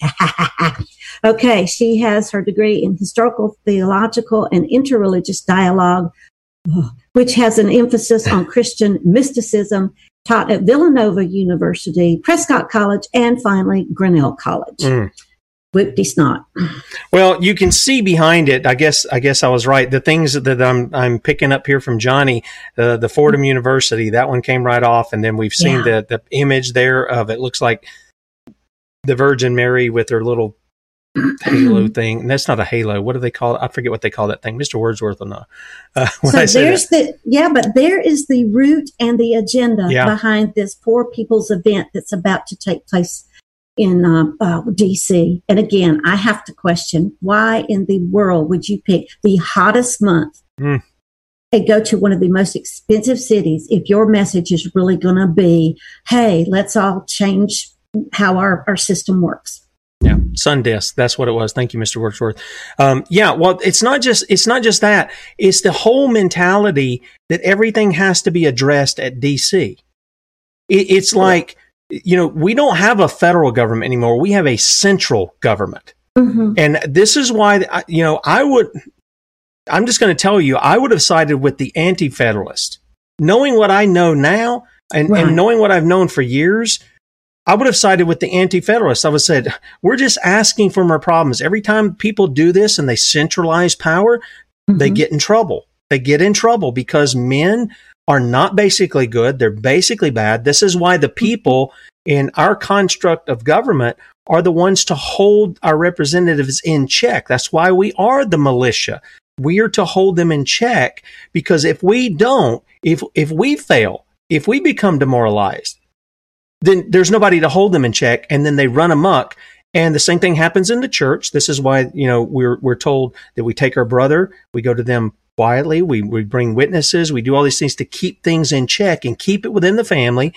*laughs* Okay, she has her degree in historical, theological, and interreligious dialogue, which has an emphasis on *laughs* Christian mysticism, taught at Villanova University, Prescott College, and finally Grinnell College. Mm. Whipty snot. Well, you can see behind it. I guess I guess I was right. The things that I'm I'm picking up here from Johnny, uh, the Fordham University, that one came right off, and then we've seen Yeah. the the image there of it looks like the Virgin Mary with her little halo *clears throat* thing. And that's not a halo. What do they call it? I forget what they call that thing. Mr. Wordsworth will know. Uh, *laughs* when So there's that. the yeah, but there is the root and the agenda Yeah. behind this poor people's event that's about to take place in uh, uh, DC. And again, I have to question why in the world would you pick the hottest month Mm. and go to one of the most expensive cities if your message is really going to be, "Hey, let's all change how our, our system works." Yeah, Sundisk. That's what it was. Thank you, Mr. Wordsworth. Um, yeah, well, it's not just it's not just that. It's the whole mentality that everything has to be addressed at DC. It, it's like you know we don't have a federal government anymore. We have a central government, mm-hmm. and this is why you know I would. I'm just going to tell you, I would have sided with the anti-federalist, knowing what I know now and, Right. and knowing what I've known for years. I would have sided with the anti-federalists. I would have said, we're just asking for more problems. Every time people do this and they centralize power, they mm-hmm. get in trouble. They get in trouble because men are not basically good. They're basically bad. This is why the people in our construct of government are the ones to hold our representatives in check. That's why we are the militia. We are to hold them in check because if we don't, if, if we fail, if we become demoralized, then there's nobody to hold them in check and then they run amok and the same thing happens in the church this is why you know we're we're told that we take our brother we go to them quietly. We we bring witnesses. We do all these things to keep things in check and keep it within the family.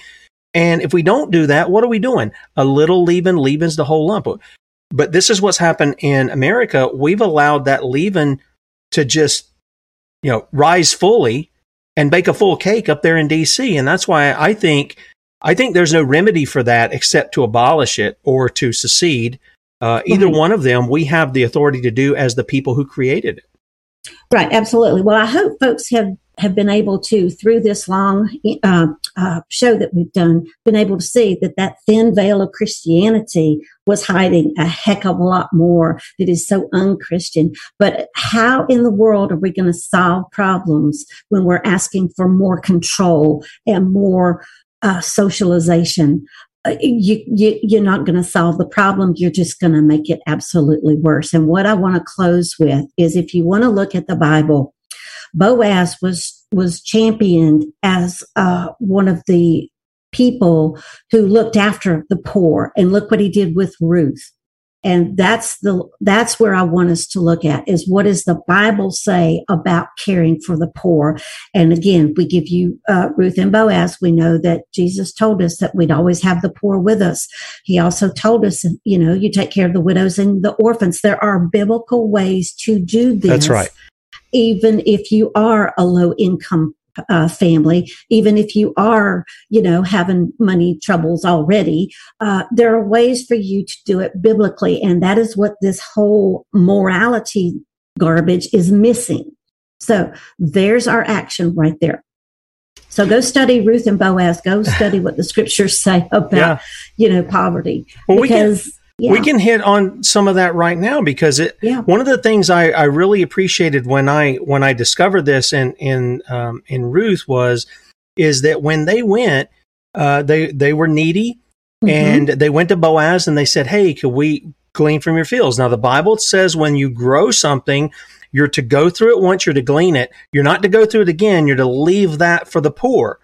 And if we don't do that what are we doing? A little leaven leavens the whole lump. But this is what's happened in america. We've allowed that leaven to just you know rise fully and bake a full cake up there in dc and that's why i think I think there's no remedy for that except to abolish it or to secede. Uh, either Right. one of them, we have the authority to do as the people who created it. Right, absolutely. Well, I hope folks have have been able to, through this long uh, uh, show that we've done, been able to see that that thin veil of Christianity was hiding a heck of a lot more that is so unchristian. But how in the world are we going to solve problems when we're asking for more control and more uh, socialization? Uh, you, you you're not going to solve the problem you're just going to make it absolutely worse. And what i want to close with is if you want to look at the bible boaz was was championed as uh, one of the people who looked after the poor. And look what he did with ruth and that's the that's where i want us to look at is what does the bible say about caring for the poor? And again we give you uh, ruth and boaz we know that jesus told us that we'd always have the poor with us. He also told us you know you take care of the widows and the orphans. There are biblical ways to do this That's right. even if you are a low income uh, family, even if you are, you know, having money troubles already, uh, there are ways for you to do it biblically. And that is what this whole morality garbage is missing. So there's our action right there. So go study Ruth and Boaz. Go study what the scriptures say *laughs* about, Yeah. you know, poverty. Well, we can- because yeah. We can hit on some of that right now because it. Yeah. One of the things I, I really appreciated when I when I discovered this in in um, in Ruth was is that when they went, uh, they they were needy, Mm-hmm. and they went to Boaz and they said, "Hey, could we glean from your fields?" Now the Bible says when you grow something, you're to go through it once, you're to glean it. You're not to go through it again. You're to leave that for the poor.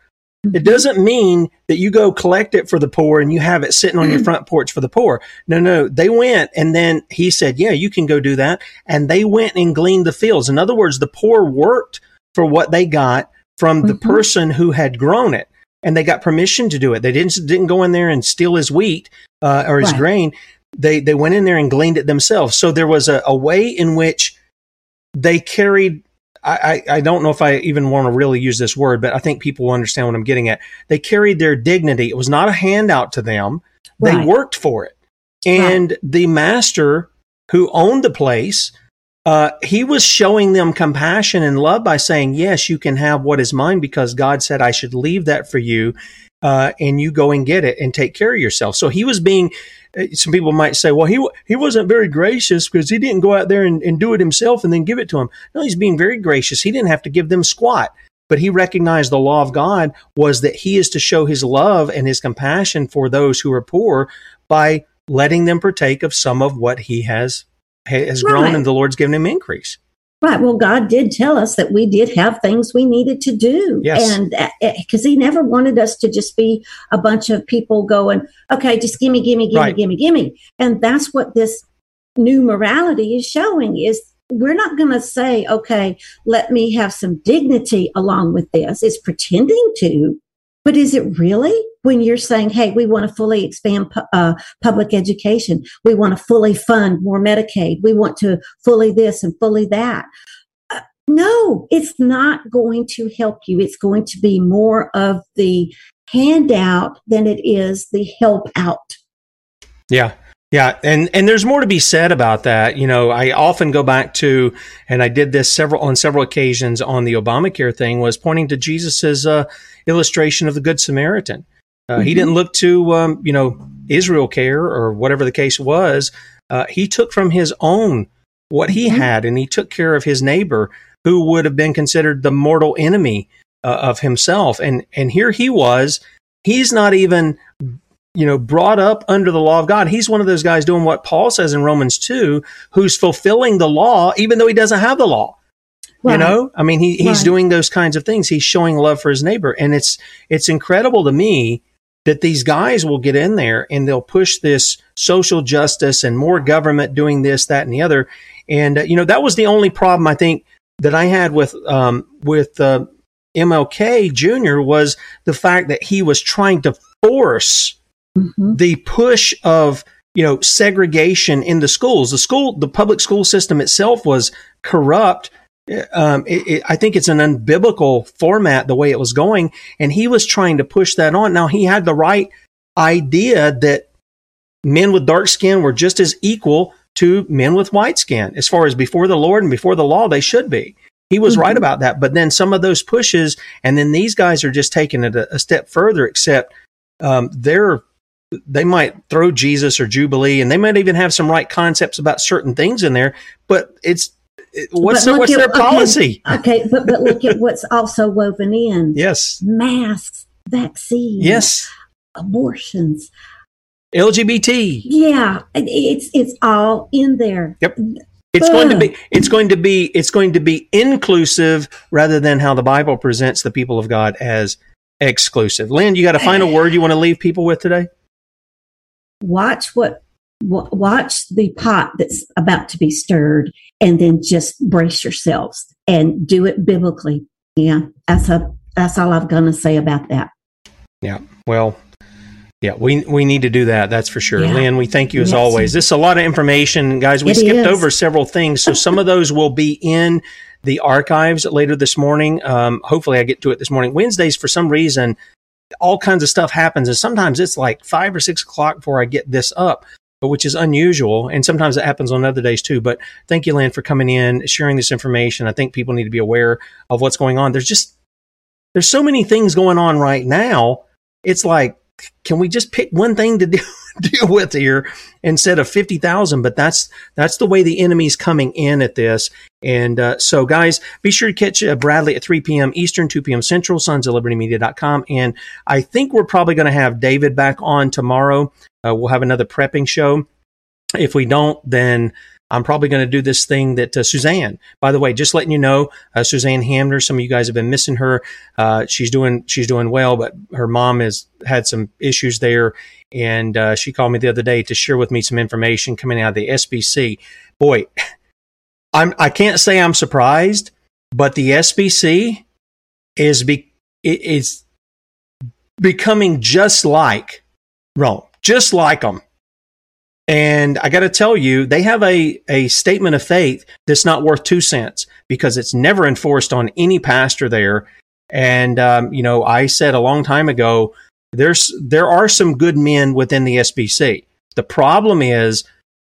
It mm-hmm. doesn't mean that you go collect it for the poor and you have it sitting on your mm. front porch for the poor. No, no, they went and then he said, yeah, you can go do that. And they went and gleaned the fields. In other words, the poor worked for what they got from the mm-hmm. person who had grown it and they got permission to do it. They didn't, didn't go in there and steal his wheat, uh, or his Right. grain. They, they went in there and gleaned it themselves. So there was a, a way in which they carried I, I don't know if I even want to really use this word, but I think people will understand what I'm getting at. They carried their dignity. It was not a handout to them. They Right. worked for it. And the master who owned the place, uh, he was showing them compassion and love by saying, Yes, you can have what is mine because God said I should leave that for you. Uh, and you go and get it and take care of yourself. So he was being, uh, some people might say, well, he, he wasn't very gracious because he didn't go out there and, and do it himself and then give it to him. No, he's being very gracious. He didn't have to give them squat, but he recognized the law of God was that he is to show his love and his compassion for those who are poor by letting them partake of some of what he has, has grown and the Lord's given him increase. Right. Well, God did tell us that we did have things we needed to do. Yes. And uh, eh, because He never wanted us to just be a bunch of people going, okay, just gimme, gimme, gimme, Right. gimme, gimme. And that's what this new morality is showing is we're not going to say, okay, let me have some dignity along with this. It's pretending to, but is it really when you're saying, hey, we want to fully expand pu- uh, public education, we want to fully fund more Medicaid, we want to fully this and fully that? Uh, no, it's not going to help you. It's going to be more of the handout than it is the help out. Yeah. Yeah, and and there's more to be said about that. You know, I often go back to, and I did this several on several occasions on the Obamacare thing, was pointing to Jesus's uh, illustration of the Good Samaritan. Uh, He Mhm. didn't look to, um, you know, Israel care or whatever the case was, uh, he took from his own what he had and he took care of his neighbor who would have been considered the mortal enemy uh, of himself. And, and here he was, he's not even, you know, brought up under the law of God. He's one of those guys doing what Paul says in Romans 2, who's fulfilling the law, even though he doesn't have the law. You know, I mean, he, he's Right. doing those kinds of things. He's showing love for his neighbor. And it's, it's incredible to me that these guys will get in there and they'll push this social justice and more government doing this, that, and the other. And, uh, you know, that was the only problem I think that I had with, um, with, uh, MLK Jr. was the fact that he was trying to force the push of you know segregation in the schools. The school, the public school system itself was corrupt. Um, it, it, I think it's an unbiblical format the way it was going, and he was trying to push that on. Now he had the right idea that men with dark skin were just as equal to men with white skin as far as before the Lord and before the law they should be. He was right about that. But then some of those pushes, and then these guys are just taking it a, a step further, except um, they're they might throw Jesus or Jubilee, and they might even have some right concepts about certain things in there. But it's it- what's But their, what's at- their policy? *laughs* Okay, but but look at what's also woven in. *laughs* Yes, Masks, vaccines, yes, abortions. LGBT. Yeah, it's it's all in there. Yep. It's going to be it's going to be it's going to be inclusive rather than how the Bible presents the people of God as exclusive. Lynne, you got a final *sighs* word you want to leave people with today? Watch what watch the pot that's about to be stirred, and then just brace yourselves and do it biblically. Yeah, that's a that's all I'm gonna say about that. Yeah. Well, yeah, we we need to do that. That's for sure. Yeah. Lynne, we thank you as Yes. always. This is a lot of information, guys. We It skipped is. over several things, so some of those will be in the archives later this morning. Um, hopefully, I get to it this morning. Wednesdays, for some reason, all kinds of stuff happens, and sometimes it's like five or six o'clock before I get this up. Which is unusual, and sometimes it happens on other days too. But thank you, Lynne, for coming in, sharing this information. I think people need to be aware of what's going on. There's just there's so many things going on right now. It's like, can we just pick one thing to deal, *laughs* *laughs* deal with here instead of 50,000? But that's, that's the way the enemy's coming in at this. And, uh, so guys, be sure to catch uh, Bradley at 3 p.m. Eastern, 2 p.m. Central, sonsoflibertymedia.com. And I think we're probably going to have David back on tomorrow. Uh, we'll have another prepping show. If we don't, then I'm probably going to do this thing that uh, Suzanne, by the way, just letting you know, uh, Suzanne Hamner, some of you guys have been missing her. Uh, she's doing, she's doing well, but her mom has had some issues there. And, uh, she called me the other day to share with me some information coming out of the SBC. Boy, I'm, I can't say I'm surprised, but the SBC is be, is becoming just like Rome, just like them. And I got to tell you, they have a, a statement of faith that's not worth two cents because it's never enforced on any pastor there. And, um, you know, I said a long time ago, there's, there are some good men within the SBC. The problem is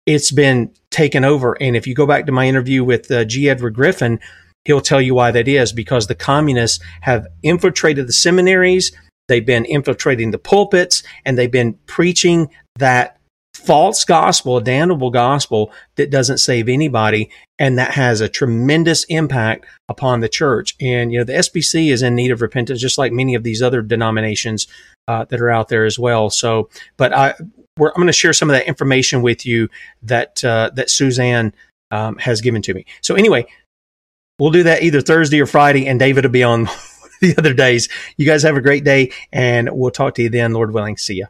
it's been taken over. And if you go back to my interview with uh, G. Edward Griffin, he'll tell you why that is because the communists have infiltrated the seminaries. They've been infiltrating the pulpits and they've been preaching that false gospel, a damnable gospel that doesn't save anybody. And that has a tremendous impact upon the church. And, you know, the SBC is in need of repentance, just like many of these other denominations uh, that are out there as well. So, but I, I'm going to share some of that information with you that, uh, that Suzanne um, has given to me. So anyway, we'll do that either Thursday or Friday, and David will be on *laughs* the other days. You guys have a great day, and we'll talk to you then, Lord willing. See ya.